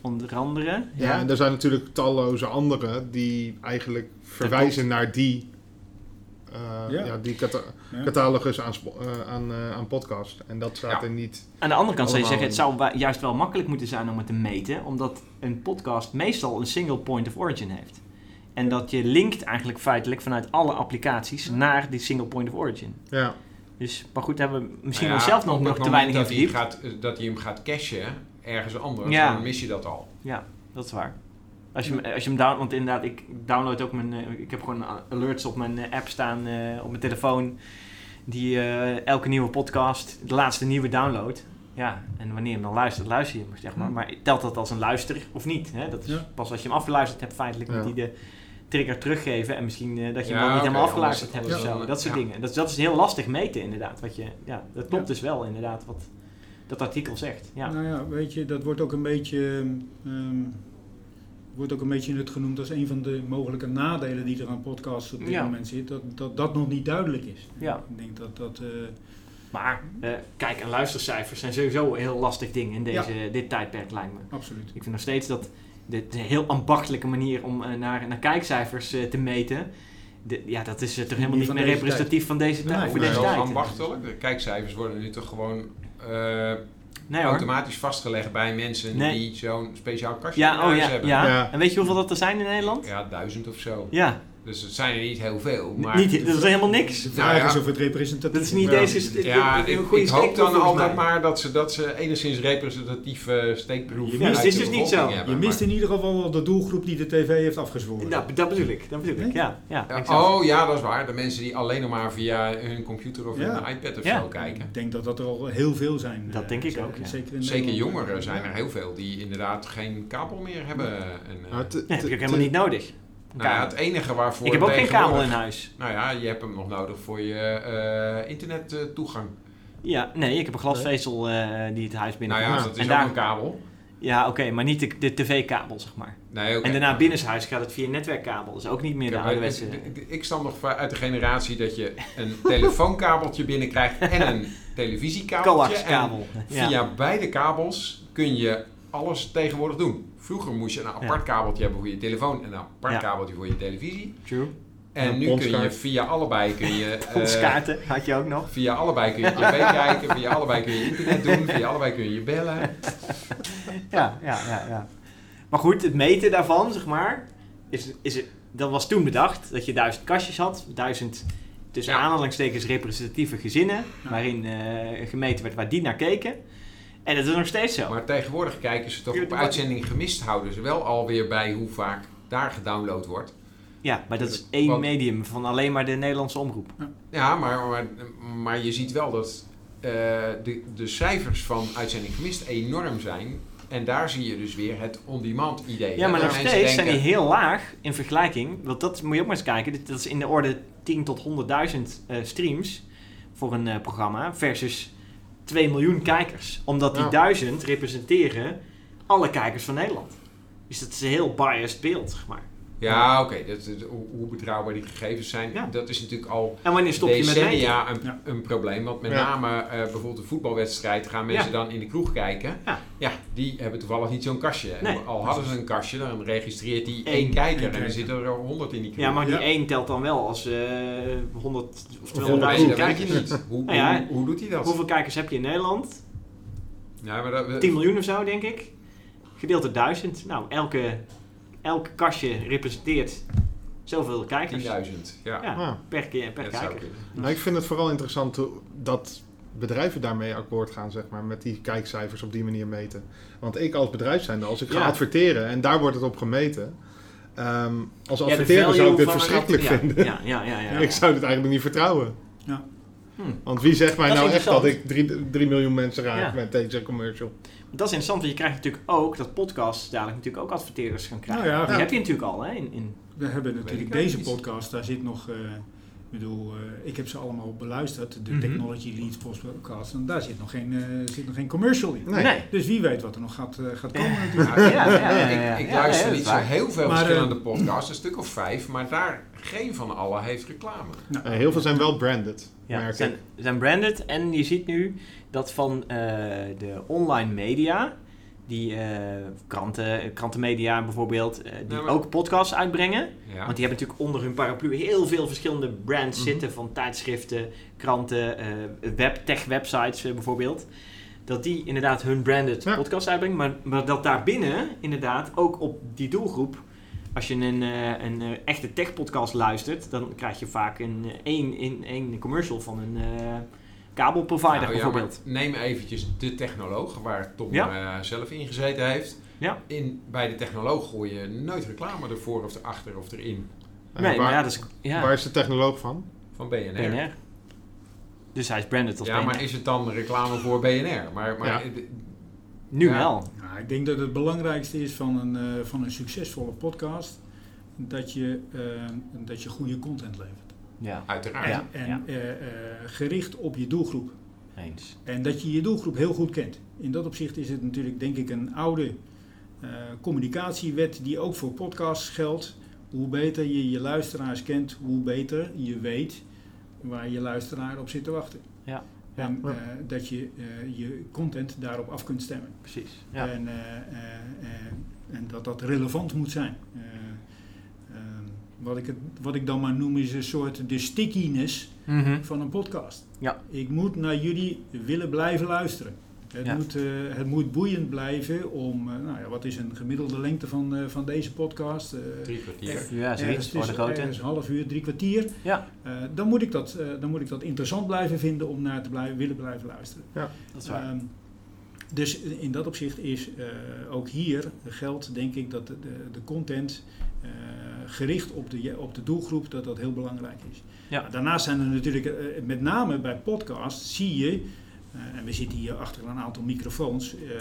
Onder andere. Ja, Ja. en er zijn natuurlijk talloze andere die eigenlijk verwijzen naar die, eh, Ja. ja. die cata- Ja. catalogus aan, eh, aan, eh, aan podcast. En dat staat Ja. er niet. Aan de andere kant zou je zeggen, het zou juist wel makkelijk moeten zijn om het te meten, omdat een podcast meestal een single point of origin heeft. En dat je linkt eigenlijk feitelijk vanuit alle applicaties naar die single point of origin. Ja, Dus, maar goed, hebben we misschien Nou ja, onszelf nog, nog te weinig in hij, gaat, eh, dat hij hem gaat cachen ergens anders, Ja. dan mis je dat al. Ja, dat is waar. Als je, hem- als je hem down, want inderdaad, ik download ook mijn, eh, ik heb gewoon alerts op mijn eh, app staan eh, op mijn telefoon, die eh, elke nieuwe podcast, de laatste nieuwe download. Ja, en wanneer je hem dan luistert, luister je hem, zeg maar. Hm. Maar telt dat als een luister of niet? Hè? Dat is Ja. pas als je hem afgeluisterd hebt feitelijk, Ja. moet hij de trigger teruggeven en misschien eh, dat je Ja, hem dan niet helemaal afgeluisterd hebt of zo. Dat soort ja. dingen. Dat, dat is heel lastig meten inderdaad. Wat je, ja, dat klopt Ja. dus wel inderdaad wat dat artikel zegt. Ja. Nou ja, weet je, dat wordt ook een beetje, ehm, wordt ook een beetje in het genoemd als een van de mogelijke nadelen die er aan podcasts op dit Ja. moment zit. Dat, dat dat nog niet duidelijk is. Ja. Ik denk dat dat... eh, Maar eh, kijk, en luistercijfers zijn sowieso een heel lastig ding in deze, dit tijdperk, lijkt me. absoluut. Ik vind nog steeds dat dit een heel ambachtelijke manier om eh, naar, naar kijkcijfers eh, te meten. De, ja, dat is eh, toch helemaal Niet meer representatief van deze, Nee, tijd voor nee, deze wel tijd. ambachtelijk. De kijkcijfers worden nu toch gewoon eh, Nee automatisch vastgelegd bij mensen Nee. die zo'n speciaal kastje Ja, in oh ja, hebben. ja. Ja. En weet je hoeveel dat er zijn in Nederland? Ja, duizend of zo. Ja, Dus het zijn er niet heel veel. Maar niet, dat is helemaal niks. De Nou vraag ja. is of het representatief Dat is niet deze... st- ja, een ik, goede ik hoop dan altijd mij. maar dat ze, dat ze enigszins representatief uh, steekproef Je mist- uit is dus niet zo. hebben, Je mist maar- in ieder geval wel de doelgroep die de tv heeft afgezworen. Nou, dat bedoel ik. Dat bedoel ik. Nee? Ja, ja, exact. oh ja, dat is waar. De mensen die alleen nog maar via hun computer of Ja. hun iPad of Ja. zo kijken. Ik denk dat dat er al heel veel zijn. Dat eh, denk ik ook, ja. Zeker, in Zeker jongeren zijn er heel veel die inderdaad geen kabel meer hebben. En, eh, te- Nee, heb je ook helemaal niet nodig. Nou het enige waarvoor ik heb ook geen kabel in huis. Nou ja, je hebt hem nog nodig voor je eh internettoegang. Ja, nee, ik heb een glasvezel eh, die het huis nou binnenkomt. ja, Ja. dat is En ook daar- een kabel. Ja, oké, maar niet de, de tv-kabel, zeg maar. Nee, oké. En daarna binnenshuis gaat het via netwerkkabel. Dus ook niet meer de ouderwetse... ik- stam nog uit de generatie dat je een telefoonkabeltje binnenkrijgt en een televisiekabeltje. En. Ja. via beide kabels kun je alles tegenwoordig doen. Vroeger moest je een apart kabeltje hebben voor je telefoon en een apart kabeltje voor je televisie. True. En nu kun je via allebei kun je, eh, Ponskaarten had je ook nog. via allebei kun je tv kijken, via allebei kun je internet doen, via allebei kun je bellen. Ja, ja, ja, ja. Maar goed, het meten daarvan, zeg maar, is, is dat was toen bedacht dat je duizend kastjes had, duizend tussen Ja. aanhalingstekens representatieve gezinnen, Ja. waarin eh, gemeten werd waar die naar keken. En dat is nog steeds zo. Maar tegenwoordig kijken ze toch op uitzending gemist houden ze wel alweer bij hoe vaak daar gedownload wordt. Ja, maar dat is één Want- medium van alleen maar de Nederlandse omroep. Ja, maar, maar, maar je ziet wel dat eh, de, de cijfers van uitzending gemist enorm zijn. En daar zie je dus weer het on-demand idee. Ja, maar nog steeds zijn die heel laag in vergelijking. Want dat moet je ook maar eens kijken. Dat is in de orde 10 tot 100.000 eh, streams voor een eh, programma versus 2 miljoen kijkers. Omdat die Ja. duizend representeren alle kijkers van Nederland. Dus dat is een heel biased beeld, zeg maar. Ja, oké. dat dat- hoe, hoe betrouwbaar die gegevens zijn, Ja. dat is natuurlijk al En wanneer stop je met decennia een, Ja. een probleem. Want met Ja. name eh, bijvoorbeeld een voetbalwedstrijd gaan mensen Ja. dan in de kroeg kijken. Ja. die hebben toevallig niet zo'n kastje. Nee. al hadden ze een kastje, dan registreert die Eén. één kijker. Eén en er zitten er honderd in die kroeg. Ja, maar die Ja. 1 telt dan wel als eh 100 of Of 200.000 dat weet je kijkers. niet. Hoe, Nou ja, hoe, hoe doet hij dat? Hoeveel kijkers heb je in Nederland? Ja, maar dat, 10 miljoen of zo, denk ik. Gedeeld door 1000. Nou, elke, elke kastje representeert zoveel kijkers. 10.000. Ja, Ja, Ah. per, keer, per dat kijker. Nou, ik vind het vooral interessant dat bedrijven daarmee akkoord gaan, zeg maar, met die kijkcijfers op die manier meten. Want ik als bedrijf zijnde, als ik ga Ja. adverteren en daar wordt het op gemeten, ehm, als Ja, adverteerder zou ik dit verschrikkelijk vinden. Ja, ja, ja. ja, ja. Ik zou dit eigenlijk niet vertrouwen. Ja. Hm. Want wie zegt mij Dat nou echt dat ik 3 miljoen mensen raak Ja. met deze commercial? Dat is interessant, want je krijgt natuurlijk ook dat podcasts dadelijk natuurlijk ook adverteerders gaan krijgen. Nou ja, Die ja. heb je natuurlijk al, hè? In, in, We hebben natuurlijk deze podcast, daar zit nog, eh, bedoel, eh, ik heb ze allemaal beluisterd, de Mhm. Technology Leads podcast, en daar zit nog geen, eh, zit nog geen commercial in. Nee. Dus wie weet wat er nog gaat, eh, gaat komen natuurlijk. Ja, Ja, ja, ja, ja. Ik, ik Ja, luister niet zo heel veel Maar, verschillende podcasts, een stuk of vijf, maar daar geen van alle heeft reclame. Nou, heel veel zijn wel branded, ja, zijn, zijn branded. En je ziet nu dat van eh, de online media, die eh, kranten, krantenmedia bijvoorbeeld, eh, die Ja, maar- ook podcasts uitbrengen. Ja. Want die hebben natuurlijk onder hun paraplu heel veel verschillende brands Mhm. zitten. Van tijdschriften, kranten, eh, web, tech-websites eh, bijvoorbeeld. Dat die inderdaad hun branded Ja. podcast uitbrengen. Maar, maar dat daarbinnen inderdaad ook op die doelgroep... Als je een, eh, een eh, echte tech-podcast luistert... dan krijg je vaak een, eh, één, in, één commercial van een eh, kabelprovider Nou ja, bijvoorbeeld. neem eventjes de technoloog, waar Tom Ja. eh, zelf in gezeten heeft. Ja. In, bij de technoloog gooi je nooit reclame ervoor of erachter of erin. En nee, waar, maar ja, is... Ja, waar is de technoloog van? Van BNR. BNR. Dus hij is branded als Ja, BNR. maar is het dan reclame voor BNR? Maar, maar Ja. Nu Ja. wel. Nou, ik denk dat het belangrijkste is van een, eh, van een succesvolle podcast dat je, eh, dat je goede content levert. Ja, uiteraard. Ja. En, eh, eh, gericht op je doelgroep. eens. En dat je je doelgroep heel goed kent. In dat opzicht is het natuurlijk, denk ik, een oude eh, communicatiewet die ook voor podcasts geldt. Hoe beter je je luisteraars kent, hoe beter je weet waar je luisteraar op zit te wachten. Ja. En eh, dat je eh, je content daarop af kunt stemmen. Precies. Ja. En, eh, eh, eh, en dat dat relevant moet zijn. Wat, ik het, wat ik dan maar noem is een soort de stickiness Mhm. van een podcast. Ja. Ik moet naar jullie willen blijven luisteren. Het, Ja. moet, eh, het moet boeiend blijven om, eh, nou ja, wat is een gemiddelde lengte van, eh, van deze podcast? Eh, Drie kwartier. Ja, ergens zoiets voor de grote. een half uur, drie kwartier. Ja, Eh, dan, moet ik dat, eh, dan moet ik dat interessant blijven vinden om naar te blijven, willen blijven luisteren. dat is waar. Ehm, dus in dat opzicht is eh, ook hier geldt denk ik dat de, de, de content gericht op de, op de doelgroep dat dat heel belangrijk is. Ja. Daarnaast zijn er natuurlijk, eh, met name bij podcasts, zie je, eh, en we zitten hier achter een aantal microfoons, eh, eh,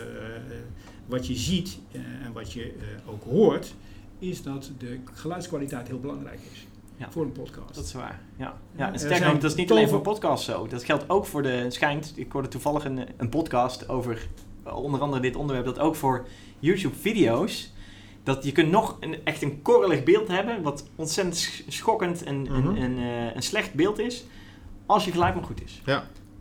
wat je ziet eh, en wat je eh, ook hoort, is dat de geluidskwaliteit heel belangrijk is Ja. voor een podcast. Dat is waar. Ja. Ja, en sterker zijn nog, dat is niet alleen voor podcasts zo. Dat geldt ook voor de schijnt. Ik hoorde toevallig een, een podcast over eh, onder andere dit onderwerp. Dat ook voor YouTube-video's. Dat je kunt nog een, echt een korrelig beeld hebben. Wat ontzettend sch- schokkend en, en, Mhm. en, eh, een slecht beeld is. Als je geluid maar goed is.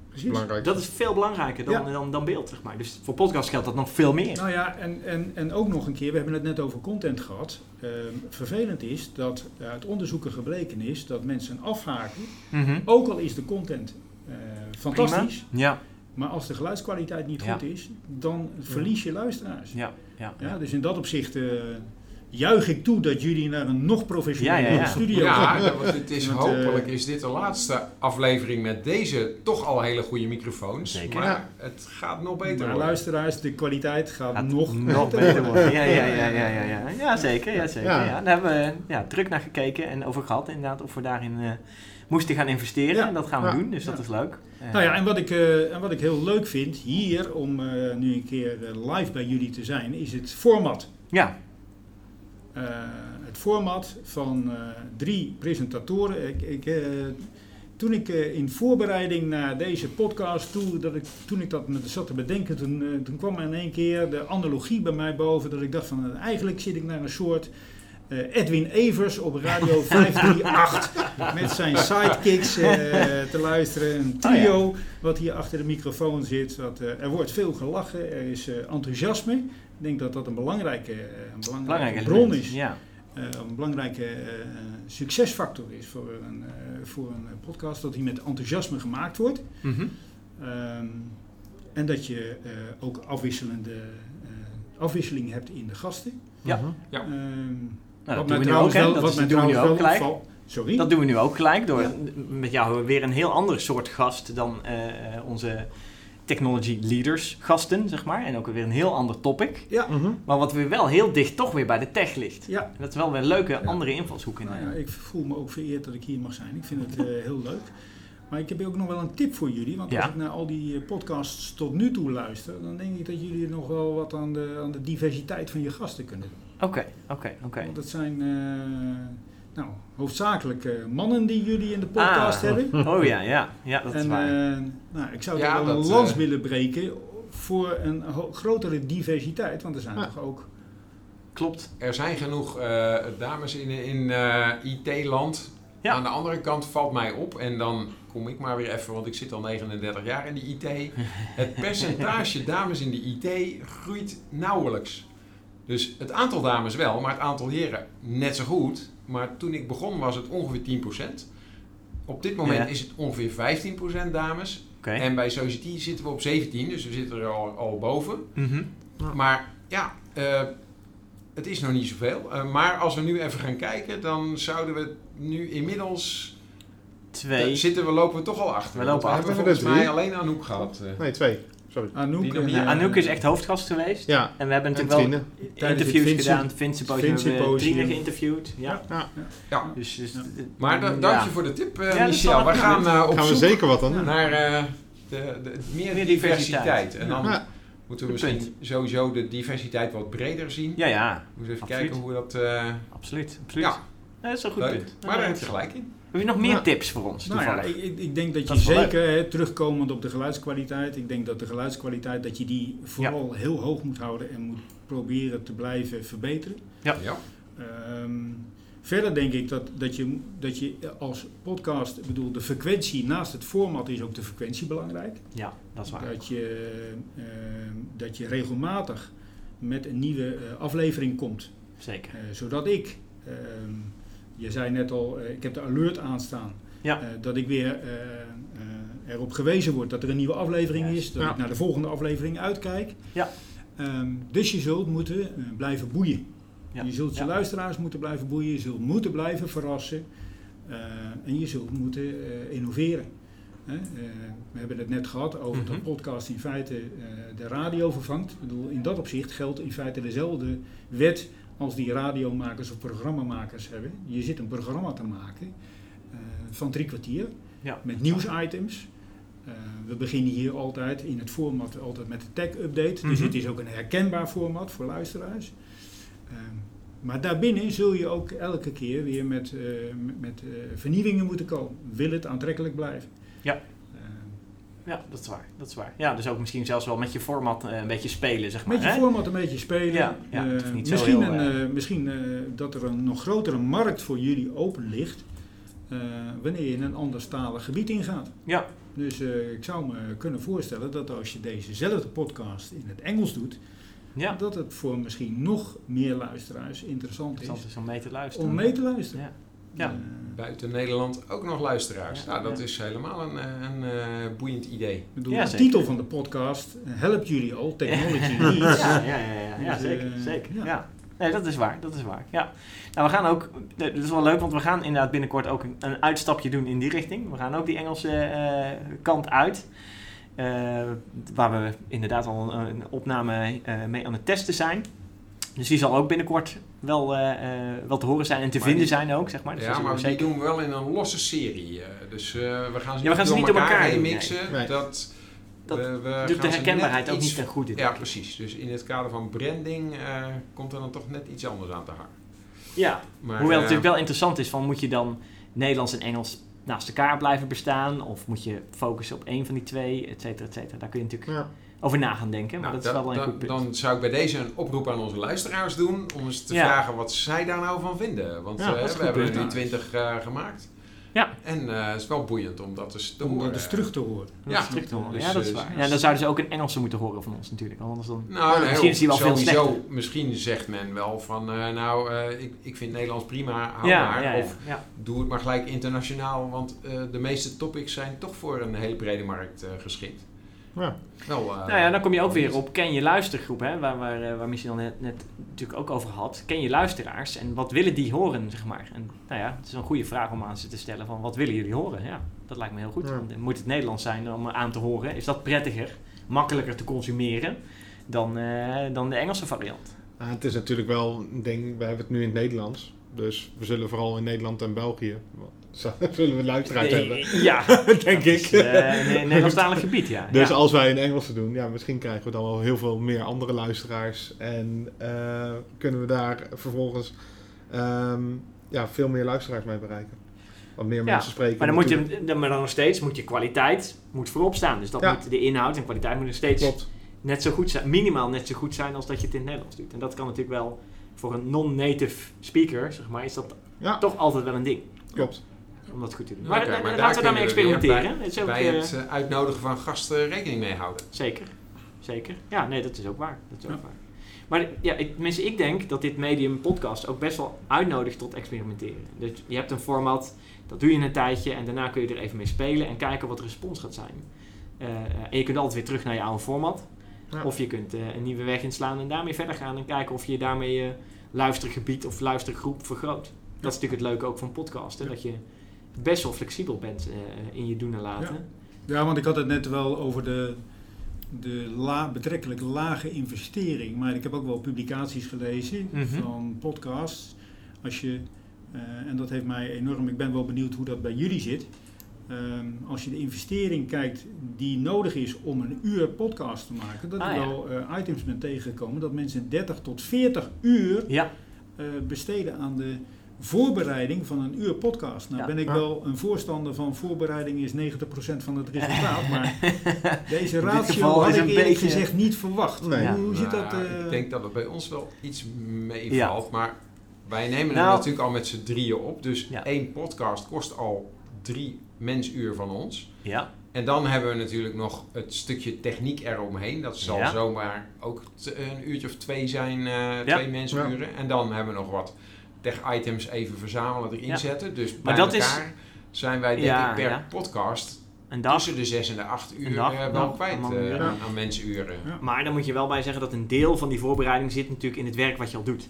Precies. Belangrijk. Dat is veel belangrijker dan, Ja. dan, dan beeld, zeg maar. Dus voor podcasts geldt dat nog veel meer. Nou ja, en, en, en ook nog een keer, we hebben het net over content gehad. Ehm, vervelend is dat uit onderzoeken gebleken is dat mensen afhaken, Mhm. ook al is de content eh, fantastisch, Ja, maar als de geluidskwaliteit niet Ja. goed is, dan verlies je luisteraars. ja, ja. Ja, dus in dat opzicht eh, juich ik toe dat jullie naar een nog professionele Ja, ja, ja. studio Ja, gaan. dat- want het is eh, hopelijk is dit de laatste aflevering met deze toch al hele goede microfoons. Zeker. Maar Ja. het gaat nog beter Maar worden. luisteraars, de kwaliteit gaat Gaat nog, nog beter worden. Ja, ja, ja, ja, ja, ja. ja zeker. Ja, zeker. Ja. Ja. Daar hebben we ja, druk naar gekeken en over gehad inderdaad of we daarin eh, moesten gaan investeren. Ja. En dat gaan we Ja. doen, dus Ja. dat is leuk. Eh, Nou ja, en wat ik, eh, en wat ik heel leuk vind hier, om eh, nu een keer live bij jullie te zijn, is het format. ja, het format van drie presentatoren. Ik, ik, toen ik in voorbereiding naar deze podcast, toe, dat ik, toen ik dat met zat te bedenken, toen, toen kwam er in één keer de analogie bij mij boven. Dat ik dacht van eigenlijk zit ik naar een soort Edwin Evers op Radio 538 met zijn sidekicks eh, te luisteren. Een trio wat hier achter de microfoon zit. Wat, eh, er wordt veel gelachen, er is eh, enthousiasme. Ik denk dat dat een belangrijke, eh, een belangrijke belangrijk bron is. Ja, Eh, een belangrijke eh, succesfactor is voor een, eh, voor een podcast. Dat die met enthousiasme gemaakt wordt. Mhm. Ehm, en dat je eh, ook afwisselende eh, afwisseling hebt in de gasten. Ja. Mhm. Nou, dat doen we nu ook, trouwens hè. wel- Dat wat is- mij doen we nu trouwens ook wel gelijk. Sorry? Dat doen we nu ook gelijk door Ja. met jou weer een heel ander soort gast dan eh, onze technology leaders gasten, zeg maar. En ook weer een heel ander topic. Ja. Mhm. Maar wat weer wel heel dicht toch weer bij de tech ligt. Ja. En dat is wel weer een leuke andere invalshoek in. Nou eh. ja, ik voel me ook vereerd dat ik hier mag zijn. Ik vind het eh, heel leuk. Maar ik heb ook nog wel een tip voor jullie. Want Ja. als ik naar al die eh, podcasts tot nu toe luister, dan denk ik dat jullie nog wel wat aan de, aan de diversiteit van je gasten kunnen doen. Oké, oké, oké. Want het zijn eh, nou, hoofdzakelijk eh, mannen die jullie in de podcast Ah. hebben. Oh ja, ja, ja, dat is en waar. eh, nou, ik zou Ja, wel dat, een lans willen breken voor een grotere diversiteit. Want er zijn Ja. toch ook... Klopt. Er zijn genoeg eh, dames in, in eh, IT-land. Ja. Aan de andere kant valt mij op, en dan kom ik maar weer even, want ik zit al 39 jaar in de IT. Het percentage dames in de IT groeit nauwelijks. Dus het aantal dames wel, maar het aantal heren net zo goed. Maar toen ik begon was het ongeveer 10%. Op dit moment Ja. is het ongeveer 15% dames. Oké. En bij Society zitten we op 17, dus we zitten er al, al boven. Mhm. Maar ja, eh, het is nog niet zoveel. Eh, maar als we nu even gaan kijken, dan zouden we nu inmiddels... Twee. zitten we, lopen we toch al achter. We lopen achter. hebben We hebben volgens mij alleen Anouk gehad. eh. Nee, twee. Sorry. Anouk, en, Ja, eh, Anouk is echt hoofdgast geweest. Ja, En we hebben en natuurlijk wel. Tijdens interviews Vinci- gedaan. Vinci Symposium Vinci hebben we Trine geïnterviewd. Ja. Ja. Dus, dus, Ja. Maar da- ja. dank je voor de tip, eh, Ja, is Michel. We gaan eh, op Gaan we zoek zeker wat doen. naar eh, de, de, meer, Meer diversiteit. En dan Ja. moeten we misschien sowieso de diversiteit wat breder zien. ja, ja, We moeten even Absoluut. kijken hoe we dat... eh, absoluut. absoluut. ja, Ja, dat is een goed leuk. punt. Maar daar Ja. heb je gelijk in. Heb je nog meer Ja. tips voor ons? Nou ja, ik, ik- ik denk dat je Dat zeker, hè, terugkomend op de geluidskwaliteit, ik denk dat de geluidskwaliteit, dat je die vooral heel hoog moet houden en moet proberen te blijven verbeteren. Ja. Ehm, verder denk ik dat, dat, je, dat je als podcast, ik bedoel, de frequentie naast het format is ook de frequentie belangrijk. Ja, dat is waar. Dat je, ehm, dat je regelmatig met een nieuwe eh, aflevering komt. Zeker. Eh, zodat ik, ehm, je zei net al, eh, ik heb de alert aanstaan. Ja. Eh, dat ik weer eh, erop gewezen word dat er een nieuwe aflevering is. Dat Ja. ik naar de volgende aflevering uitkijk. Ja. Ehm, dus je zult moeten blijven boeien. Ja. Je zult je luisteraars moeten blijven boeien. Je zult moeten blijven verrassen. en je zult moeten innoveren. We hebben het net gehad over Mhm. dat podcast in feite de radio vervangt. Ik bedoel, in dat opzicht geldt in feite dezelfde wet als die radiomakers of programmamakers hebben. Je zit een programma te maken eh, van drie kwartier Ja. met nieuwsitems. Eh, we beginnen hier altijd in het format altijd met de tech-update. Dus Mhm. het is ook een herkenbaar format voor luisteraars. Ehm, maar daarbinnen zul je ook elke keer weer met, eh, met, vernieuwingen moeten komen. Wil het aantrekkelijk blijven? Ja. Ja, dat is waar. Dat is waar. Ja, dus ook misschien zelfs wel met je format eh, een beetje spelen, zeg maar. met je hè? format een beetje spelen. Ja, Eh, niet zo misschien heel, een, eh, misschien dat er een nog grotere markt voor jullie open ligt. wanneer je in een anderstalig gebied ingaat. Ja, Dus ik zou me kunnen voorstellen dat als je dezezelfde podcast in het Engels doet, ja. dat het voor misschien nog meer luisteraars interessant Interessant is is om mee te luisteren. om mee te luisteren. Ja. Ja. Buiten Nederland ook nog luisteraars. Ja, nou, dat ja. is helemaal een, eh, een eh, boeiend idee. ik bedoel, Ja, de zeker. titel van de podcast eh, helpt jullie al, Technology Needs. Ja, ja, ja, ja, ja, Dus, zeker. zeker. Ja. ja. Nee, dat is waar. Dat is waar. Ja. Nou, we gaan ook, dat is wel leuk, want we gaan inderdaad binnenkort ook een, een uitstapje doen in die richting. We gaan ook die Engelse eh, kant uit. Eh, waar we inderdaad al een, een opname eh, mee aan het testen zijn. Dus die zal ook binnenkort wel, eh, eh, wel te horen zijn en te Maar vinden die- zijn ook, zeg maar. Dus ja, maar we die zeker- doen we wel in een losse serie. eh, dus eh, we gaan ze Ja, we gaan ze door niet door elkaar heen doen, mixen. nee. Nee. Dat, Dat we, we doet gaan de ze herkenbaarheid net ook iets- niet ten goede. Ja, precies. Dus in het kader van branding eh, komt er dan toch net iets anders aan te hangen. Ja, Maar, Hoewel het natuurlijk wel interessant is van moet je dan Nederlands en Engels naast elkaar blijven bestaan? Of moet je focussen op één van die twee, et cetera, et cetera. Daar kun je natuurlijk Ja. Over na gaan denken. Maar nou, dat is wel een goed punt. Dan zou ik bij deze een oproep aan onze luisteraars doen om eens te Ja. vragen wat zij daar nou van vinden. Want Ja, eh, dat we hebben er nu twintig eh, gemaakt. Ja. En eh, het is wel boeiend om dat eens te om horen. dat eens terug te horen. Dat ja, is terug te horen. dus, ja, dat is waar. dus- Ja, dan zouden ze ook een Engelse moeten horen van ons natuurlijk. Anders dan... Nou, nee, Misschien is die wel veel sowieso, slechter. Misschien zegt men wel van, eh, nou, eh, ik, ik vind Nederlands prima, hou ja, maar. ja, ja, Of ja. doe het maar gelijk internationaal, want eh, de meeste topics zijn toch voor een hele brede markt eh, geschikt. Ja. Wel, eh, Nou ja, dan kom je ook weer op ken je luistergroep, hè, waar, waar, eh, waar Michel net, net natuurlijk ook over had. Ken je luisteraars en wat willen die horen, zeg maar. En nou ja, het is een goede vraag om aan ze te stellen van wat willen jullie horen? Ja, dat lijkt me heel goed. Ja. Moet het Nederlands zijn om aan te horen? Is dat prettiger, makkelijker te consumeren dan, eh, dan de Engelse variant? Nou, het is natuurlijk wel een ding, we hebben het nu in het Nederlands. Dus we zullen vooral in Nederland en België, zullen we luisteraars hebben. Ja, Denk ik. eh, een een Nederlandstalig gebied, ja. Dus ja. als wij in Engelse doen, ja, misschien krijgen we dan wel heel veel meer andere luisteraars. En eh, kunnen we daar vervolgens ehm, ja, veel meer luisteraars mee bereiken. Wat meer Ja, mensen spreken. Maar dan, moet je, dan- maar dan nog steeds moet je kwaliteit moet voorop staan. Dus dat moet de inhoud en kwaliteit moet nog steeds Klopt. net zo goed zijn, minimaal net zo goed zijn als dat je het in het Nederlands doet. En dat kan natuurlijk wel voor een non-native speaker, zeg maar, is dat toch altijd wel een ding klopt. Om dat goed te doen. Maar, laten we daarmee kunnen we weer experimenteren. Is ook, bij eh, het eh, uitnodigen van gasten rekening mee houden. Zeker, zeker. Ja, nee, dat is ook waar. Dat is ook Ja. waar. Maar ja, ik, tenminste, ik denk dat dit medium podcast ook best wel uitnodigt tot experimenteren. Dus je hebt een format, dat doe je een tijdje en daarna kun je er even mee spelen en kijken wat de respons gaat zijn. Eh, eh, en je kunt altijd weer terug naar je oude format. Ja. Of je kunt een nieuwe weg inslaan en daarmee verder gaan en kijken of je daarmee je luistergebied of luistergroep vergroot. Dat is natuurlijk het leuke ook van podcasten, dat je best wel flexibel bent eh, in je doen en laten. Ja, want ik had het net wel over de, de la, betrekkelijk lage investering. Maar ik heb ook wel publicaties gelezen Mhm. van podcasts. Als je, eh, en dat heeft mij enorm, ik ben wel benieuwd hoe dat bij jullie zit. Ehm, als je de investering kijkt die nodig is om een uur podcast te maken, dat Ah, ik ja. wel eh, items ben tegengekomen dat mensen 30 tot 40 uur Ja, besteden aan de voorbereiding van een uur podcast. Nou Ja. ben ik wel een voorstander van voorbereiding is 90% van het resultaat, maar deze ratio had is ik een eerlijk beetje- gezegd niet verwacht. Nee. Hoe, hoe zit dat? Nou, eh, Ik denk dat het bij ons wel iets meevalt, maar wij nemen Nou. het natuurlijk al met z'n drieën op. Dus Ja. één podcast kost al drie mensuur van ons. ja, En dan hebben we natuurlijk nog het stukje techniek eromheen. Dat zal Ja. zomaar ook een uurtje of twee zijn, eh, Ja. twee mensuren. En dan hebben we nog wat tech-items even verzamelen, erin Ja. zetten. Dus Maar bij dat is- elkaar zijn wij denk Ja, ik per ja. podcast een dag. tussen de zes en de acht uur dag, eh, wel kwijt eh, aan, aan mensuren. Ja. Maar dan moet je wel bij zeggen dat een deel van die voorbereiding zit natuurlijk in het werk wat je al doet.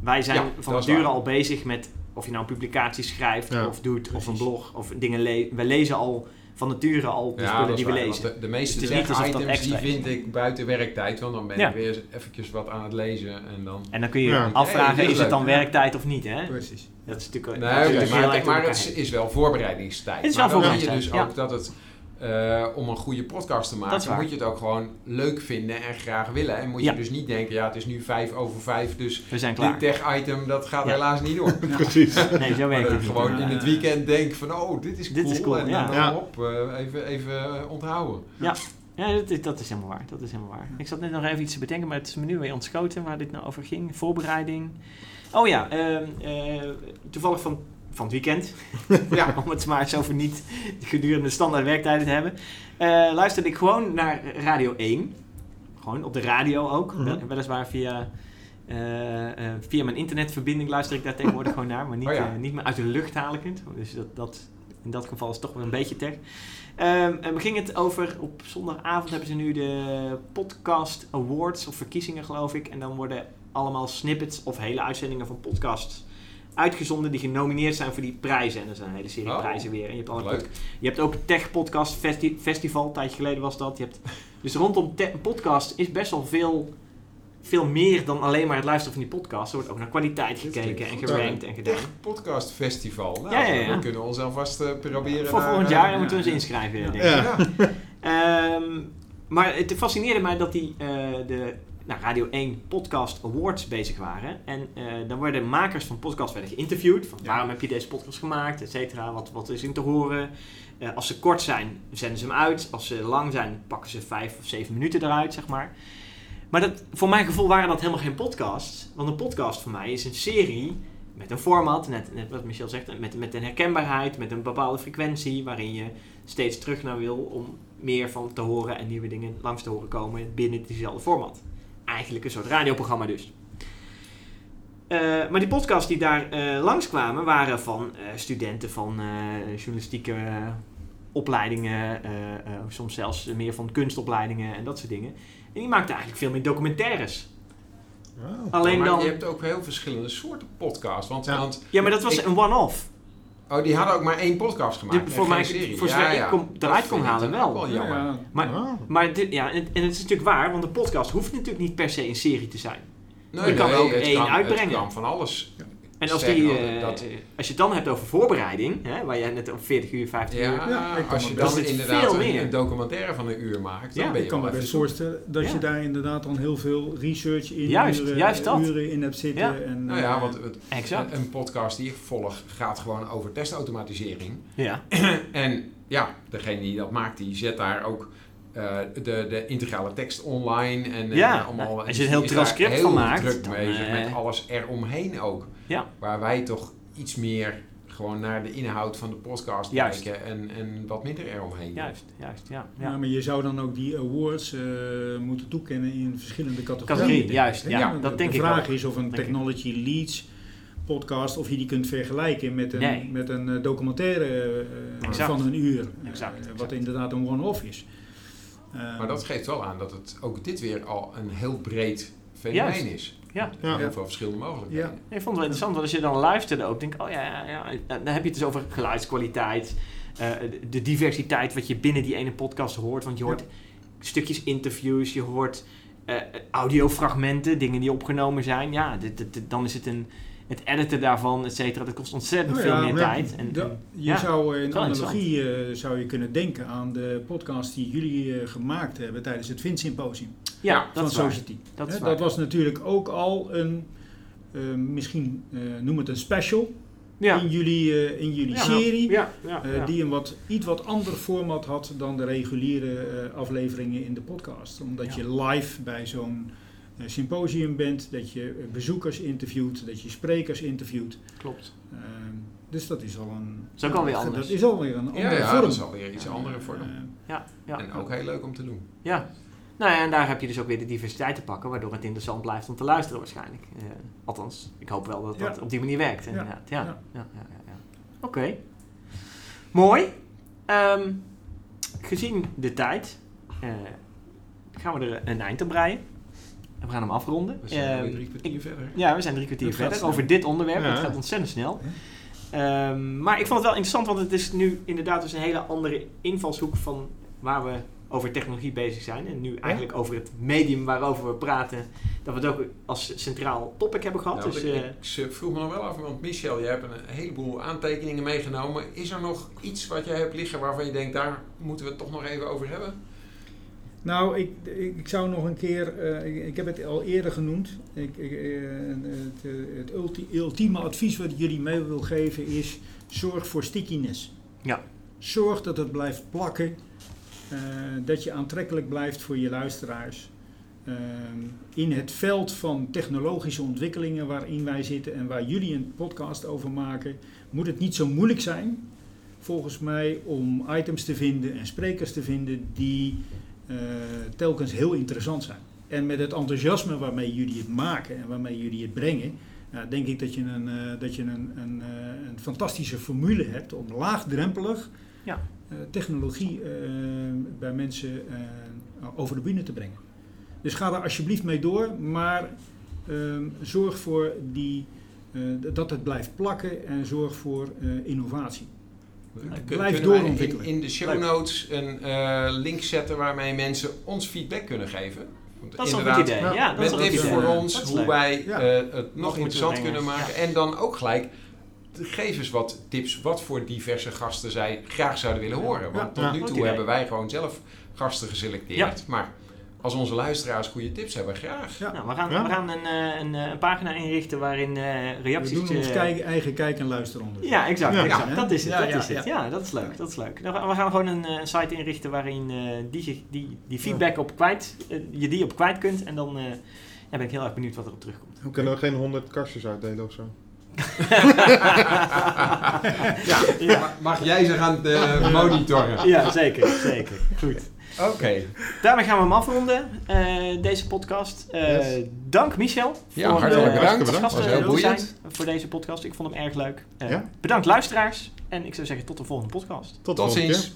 Wij zijn Ja, van nature al bezig met of je nou een publicatie schrijft Ja, of doet of een blog of dingen lezen. We lezen al van nature al de Ja, spullen die we waar, lezen. de, de meeste Dus dat tech-items die vind ik buiten werktijd. Want dan ben Ja. ik weer eventjes wat aan het lezen en dan... En dan kun je Ja. afvragen, Hey, is is het dan werkheid of niet? Hè? Precies. Dat is natuurlijk, Nee, dat is oké, natuurlijk heel maar, het is wel voorbereidingstijd. Het is dan zie je dus ook dat het, eh, om een goede podcast te maken, moet je het ook gewoon leuk vinden en graag willen. En moet Ja. je dus niet denken, ja, het is nu vijf over vijf, dus We zijn dit tech-item, dat gaat Ja. helaas niet door. Precies. Nee, zo Maar werkt het gewoon Ja. in het weekend denk van, oh, dit is Dit cool. is cool, en ja. dan Ja. op, eh, even, even eh, onthouden. Ja, dat is, dat is helemaal waar. Dat is helemaal waar. Ik zat net nog even iets te bedenken, maar het is me nu weer ontschoten waar dit nou over ging. Voorbereiding. Oh ja, ehm, eh, toevallig van, van het weekend. Ja. Om het maar zo voor niet gedurende standaard werktijden te hebben. eh, luisterde ik gewoon naar Radio 1. Gewoon op de radio ook. Mhm. Wel- Weliswaar via, eh, eh, via mijn internetverbinding luister ik daar tegenwoordig gewoon naar. Maar niet, Oh ja. niet meer uit de lucht ik het. Dus dat, dat, in dat geval is het toch wel een beetje tech. Ehm, en we gingen het over, op zondagavond hebben ze nu de Podcast Awards, of verkiezingen geloof ik. En dan worden allemaal snippets of hele uitzendingen van podcasts uitgezonden die genomineerd zijn voor die prijzen. En er zijn een hele serie Oh, prijzen weer. En je hebt, alle Leuk. je hebt ook Tech Podcast Festi- Festival, een tijdje geleden was dat. Je hebt, dus rondom te- podcast is best wel veel, veel meer dan alleen maar het luisteren van die podcast. Er wordt ook naar kwaliteit gekeken en gerankt en gedaan. Tech Podcast Festival. Nou, Ja, ja, ja. we kunnen ons alvast eh, proberen. Voor naar, volgend eh, jaar ja, moeten we ons inschrijven, Ja. denk ik. Ja. Ja. Ehm, maar het fascineerde mij dat die eh, de nou, Radio 1 Podcast Awards bezig waren. En eh, dan worden makers van podcasts werden geïnterviewd. Van Ja. waarom heb je deze podcast gemaakt, et cetera. Wat, wat is in te horen. Eh, als ze kort zijn, zenden ze hem uit. Als ze lang zijn, pakken ze vijf of zeven minuten eruit, zeg maar. Maar dat, voor mijn gevoel waren dat helemaal geen podcasts. Want een podcast voor mij is een serie met een format, net, net wat Michel zegt, met, met een herkenbaarheid, met een bepaalde frequentie, waarin je steeds terug naar wil om meer van te horen en nieuwe dingen langs te horen komen binnen diezelfde format. Eigenlijk een soort radioprogramma dus. Eh, maar die podcasts die daar eh, langskwamen waren van eh, studenten van eh, journalistieke opleidingen, eh, eh, soms zelfs meer van kunstopleidingen en dat soort dingen. En die maakten eigenlijk veel meer documentaires. Wauw. Alleen maar dan... je hebt ook heel verschillende soorten podcasts. Want, Ja. want Ja, maar dat was Ik- een one-off. Oh, die hadden ook maar één podcast gemaakt. Die- voor mij- serie. voor zover ik kom- eruit kon halen wel. Ja, Maar, maar dit, ja, en, en het is natuurlijk waar, want een podcast hoeft natuurlijk niet per se een serie te zijn. Nee, Je kan nee, ook één kan, uitbrengen. Het kan van alles. En als, die, eh, dat- als je het dan hebt over voorbereiding, hè, waar jij net over 40 uur, 50 Ja, uur... Ja, als je dan dat is inderdaad veel een, meer. een documentaire van een uur maakt, dan Ja, ben je Ik kan me wel best voorstellen dat Ja. je daar inderdaad dan heel veel research in Juist, uren, juist dat. uren in hebt zitten. Ja. En, Nou ja, eh, want het, Exact. een podcast die ik volg gaat gewoon over testautomatisering. Ja, En ja, degene die dat maakt, die zet daar ook eh, de, de integrale tekst online. En, eh, Ja, allemaal, als je die een heel transcript heel van maakt, druk dan, bezig eh, met alles eromheen ook. Ja. Waar wij toch iets meer gewoon naar de inhoud van de podcast Juist. kijken en, en wat minder eromheen. juist, juist, ja. ja. ja. maar je zou dan ook die awards eh, moeten toekennen in verschillende categorieën. Categorie, denk juist, ja, De- dat denk de ik vraag wel. is of een Denk ik. technology leads podcast, of je die kunt vergelijken met een, Nee. met een eh, documentaire eh, van een uur. eh, Exact, wat inderdaad een one-off is. Eh, Maar dat geeft wel aan dat het ook dit weer al een heel breed fenomeen Juist. is. Ja. Ja. Heel veel verschillende mogelijkheden. Ja. Ik vond het wel interessant, want als je dan luisterde ook, denk ik, oh ja, ja, ja, dan heb je het dus over geluidskwaliteit, eh, de- diversiteit wat je binnen die ene podcast hoort. Want je hoort stukjes interviews, je hoort uh, audiofragmenten, dingen die opgenomen zijn. Ja, dit, dit, dan is het een, het editen daarvan, et cetera. Dat kost ontzettend Nou veel meer ja, tijd. En, je ja, zou in wel analogie eh, zou je kunnen denken aan de podcast die jullie eh, gemaakt hebben tijdens het Vint Symposium ja, dat van waar. Society. Dat waar. dat was natuurlijk ook al een, eh, misschien eh, noem het een special in jullie, eh, in jullie Ja, serie. Eh. Die een wat, iets wat ander format had dan de reguliere eh, afleveringen in de podcast. Omdat je live bij zo'n eh, symposium bent, dat je bezoekers interviewt, dat je sprekers interviewt. Klopt. Ehm, dus dat is al een. is ook alweer anders. Dat is alweer een andere Ja, ja vorm. dat is alweer iets andere vorm. Ja, ja. En ook heel leuk om te doen. Ja. Nou ja, en daar heb je dus ook weer de diversiteit te pakken, waardoor het interessant blijft om te luisteren waarschijnlijk. Eh, althans, ik hoop wel dat dat Ja. op die manier werkt. Ja. Inderdaad. Ja. Ja. Ja. Ja, ja, ja. Oké. Mooi. Ehm, gezien de tijd eh, gaan we er een eind aan breien. En we gaan hem afronden. We zijn alweer drie kwartier verder. ja, we zijn drie kwartier Dat verder over dit onderwerp. Ja. Het gaat ontzettend snel. Ehm, maar ik vond het wel interessant, want het is nu inderdaad dus een hele andere invalshoek van waar we over technologie bezig zijn. En nu eigenlijk over het medium waarover we praten, dat we het ook als centraal topic hebben gehad. Nou, dus, ik, eh, ik vroeg me nog wel af, want Michel, je hebt een heleboel aantekeningen meegenomen. Is er nog iets wat jij hebt liggen waarvan je denkt, daar moeten we het toch nog even over hebben? Nou, ik, ik, zou nog een keer, eh, ik, ik heb het al eerder genoemd. Ik, ik, eh, het het ulti- ultieme advies wat ik jullie mee wil geven is: zorg voor stickiness. Ja. Zorg dat het blijft plakken, eh, dat je aantrekkelijk blijft voor je luisteraars. In het veld van technologische ontwikkelingen waarin wij zitten en waar jullie een podcast over maken, moet het niet zo moeilijk zijn, volgens mij, om items te vinden en sprekers te vinden die telkens heel interessant zijn. En met het enthousiasme waarmee jullie het maken en waarmee jullie het brengen, ja, denk ik dat je een, eh, dat je een, een, eh, een fantastische formule hebt om laagdrempelig Ja. eh, technologie eh, bij mensen eh, over de bühne te brengen. Dus ga daar alsjeblieft mee door, maar ehm, zorg voor die, eh, dat het blijft plakken en zorg voor eh, innovatie. Kun- Blijf kunnen wij doorontwikkelen. In, in de show notes een eh, link zetten waarmee mensen ons feedback kunnen geven. Want dat is een goed idee. ja, Met tips voor ons, hoe wij eh, het nog interessant kunnen maken. ja. En dan ook gelijk, geef eens wat tips wat voor diverse gasten zij graag zouden willen horen. Want Ja. tot Ja. nu toe hebben wij gewoon zelf gasten geselecteerd. Maar als onze luisteraars goede tips hebben, graag. Ja. Nou, we gaan, Ja. we gaan een, eh, een, eh, een pagina inrichten waarin eh, We reacties... doen ons kijk, eigen kijk- en luisteronderzoek. Ja, exact. Ja. exact. Ja. Dat is het. Ja, dat ja, is het. ja. Dat is leuk. Dat is leuk. Nou, we gaan gewoon een eh, site inrichten waarin eh, die, zich- die, die feedback op kwijt, je die op kwijt kunt. En dan eh, ja, ben ik heel erg benieuwd wat erop terugkomt. We kunnen geen honderd kastjes uitdelen of zo. Ja, ma- mag jij ze gaan eh, monitoren? Ja, zeker. Zeker. Goed. Oké. Daarmee gaan we hem afronden, eh, deze podcast. Eh, Yes. Dank Michel. Ja, voor, hartelijk bedankt. als Was heel boeiend. zijn voor deze podcast. Ik vond hem erg leuk. Eh, Ja. Bedankt luisteraars. En ik zou zeggen tot de volgende podcast. Tot, de Tot volgende ziens. keer.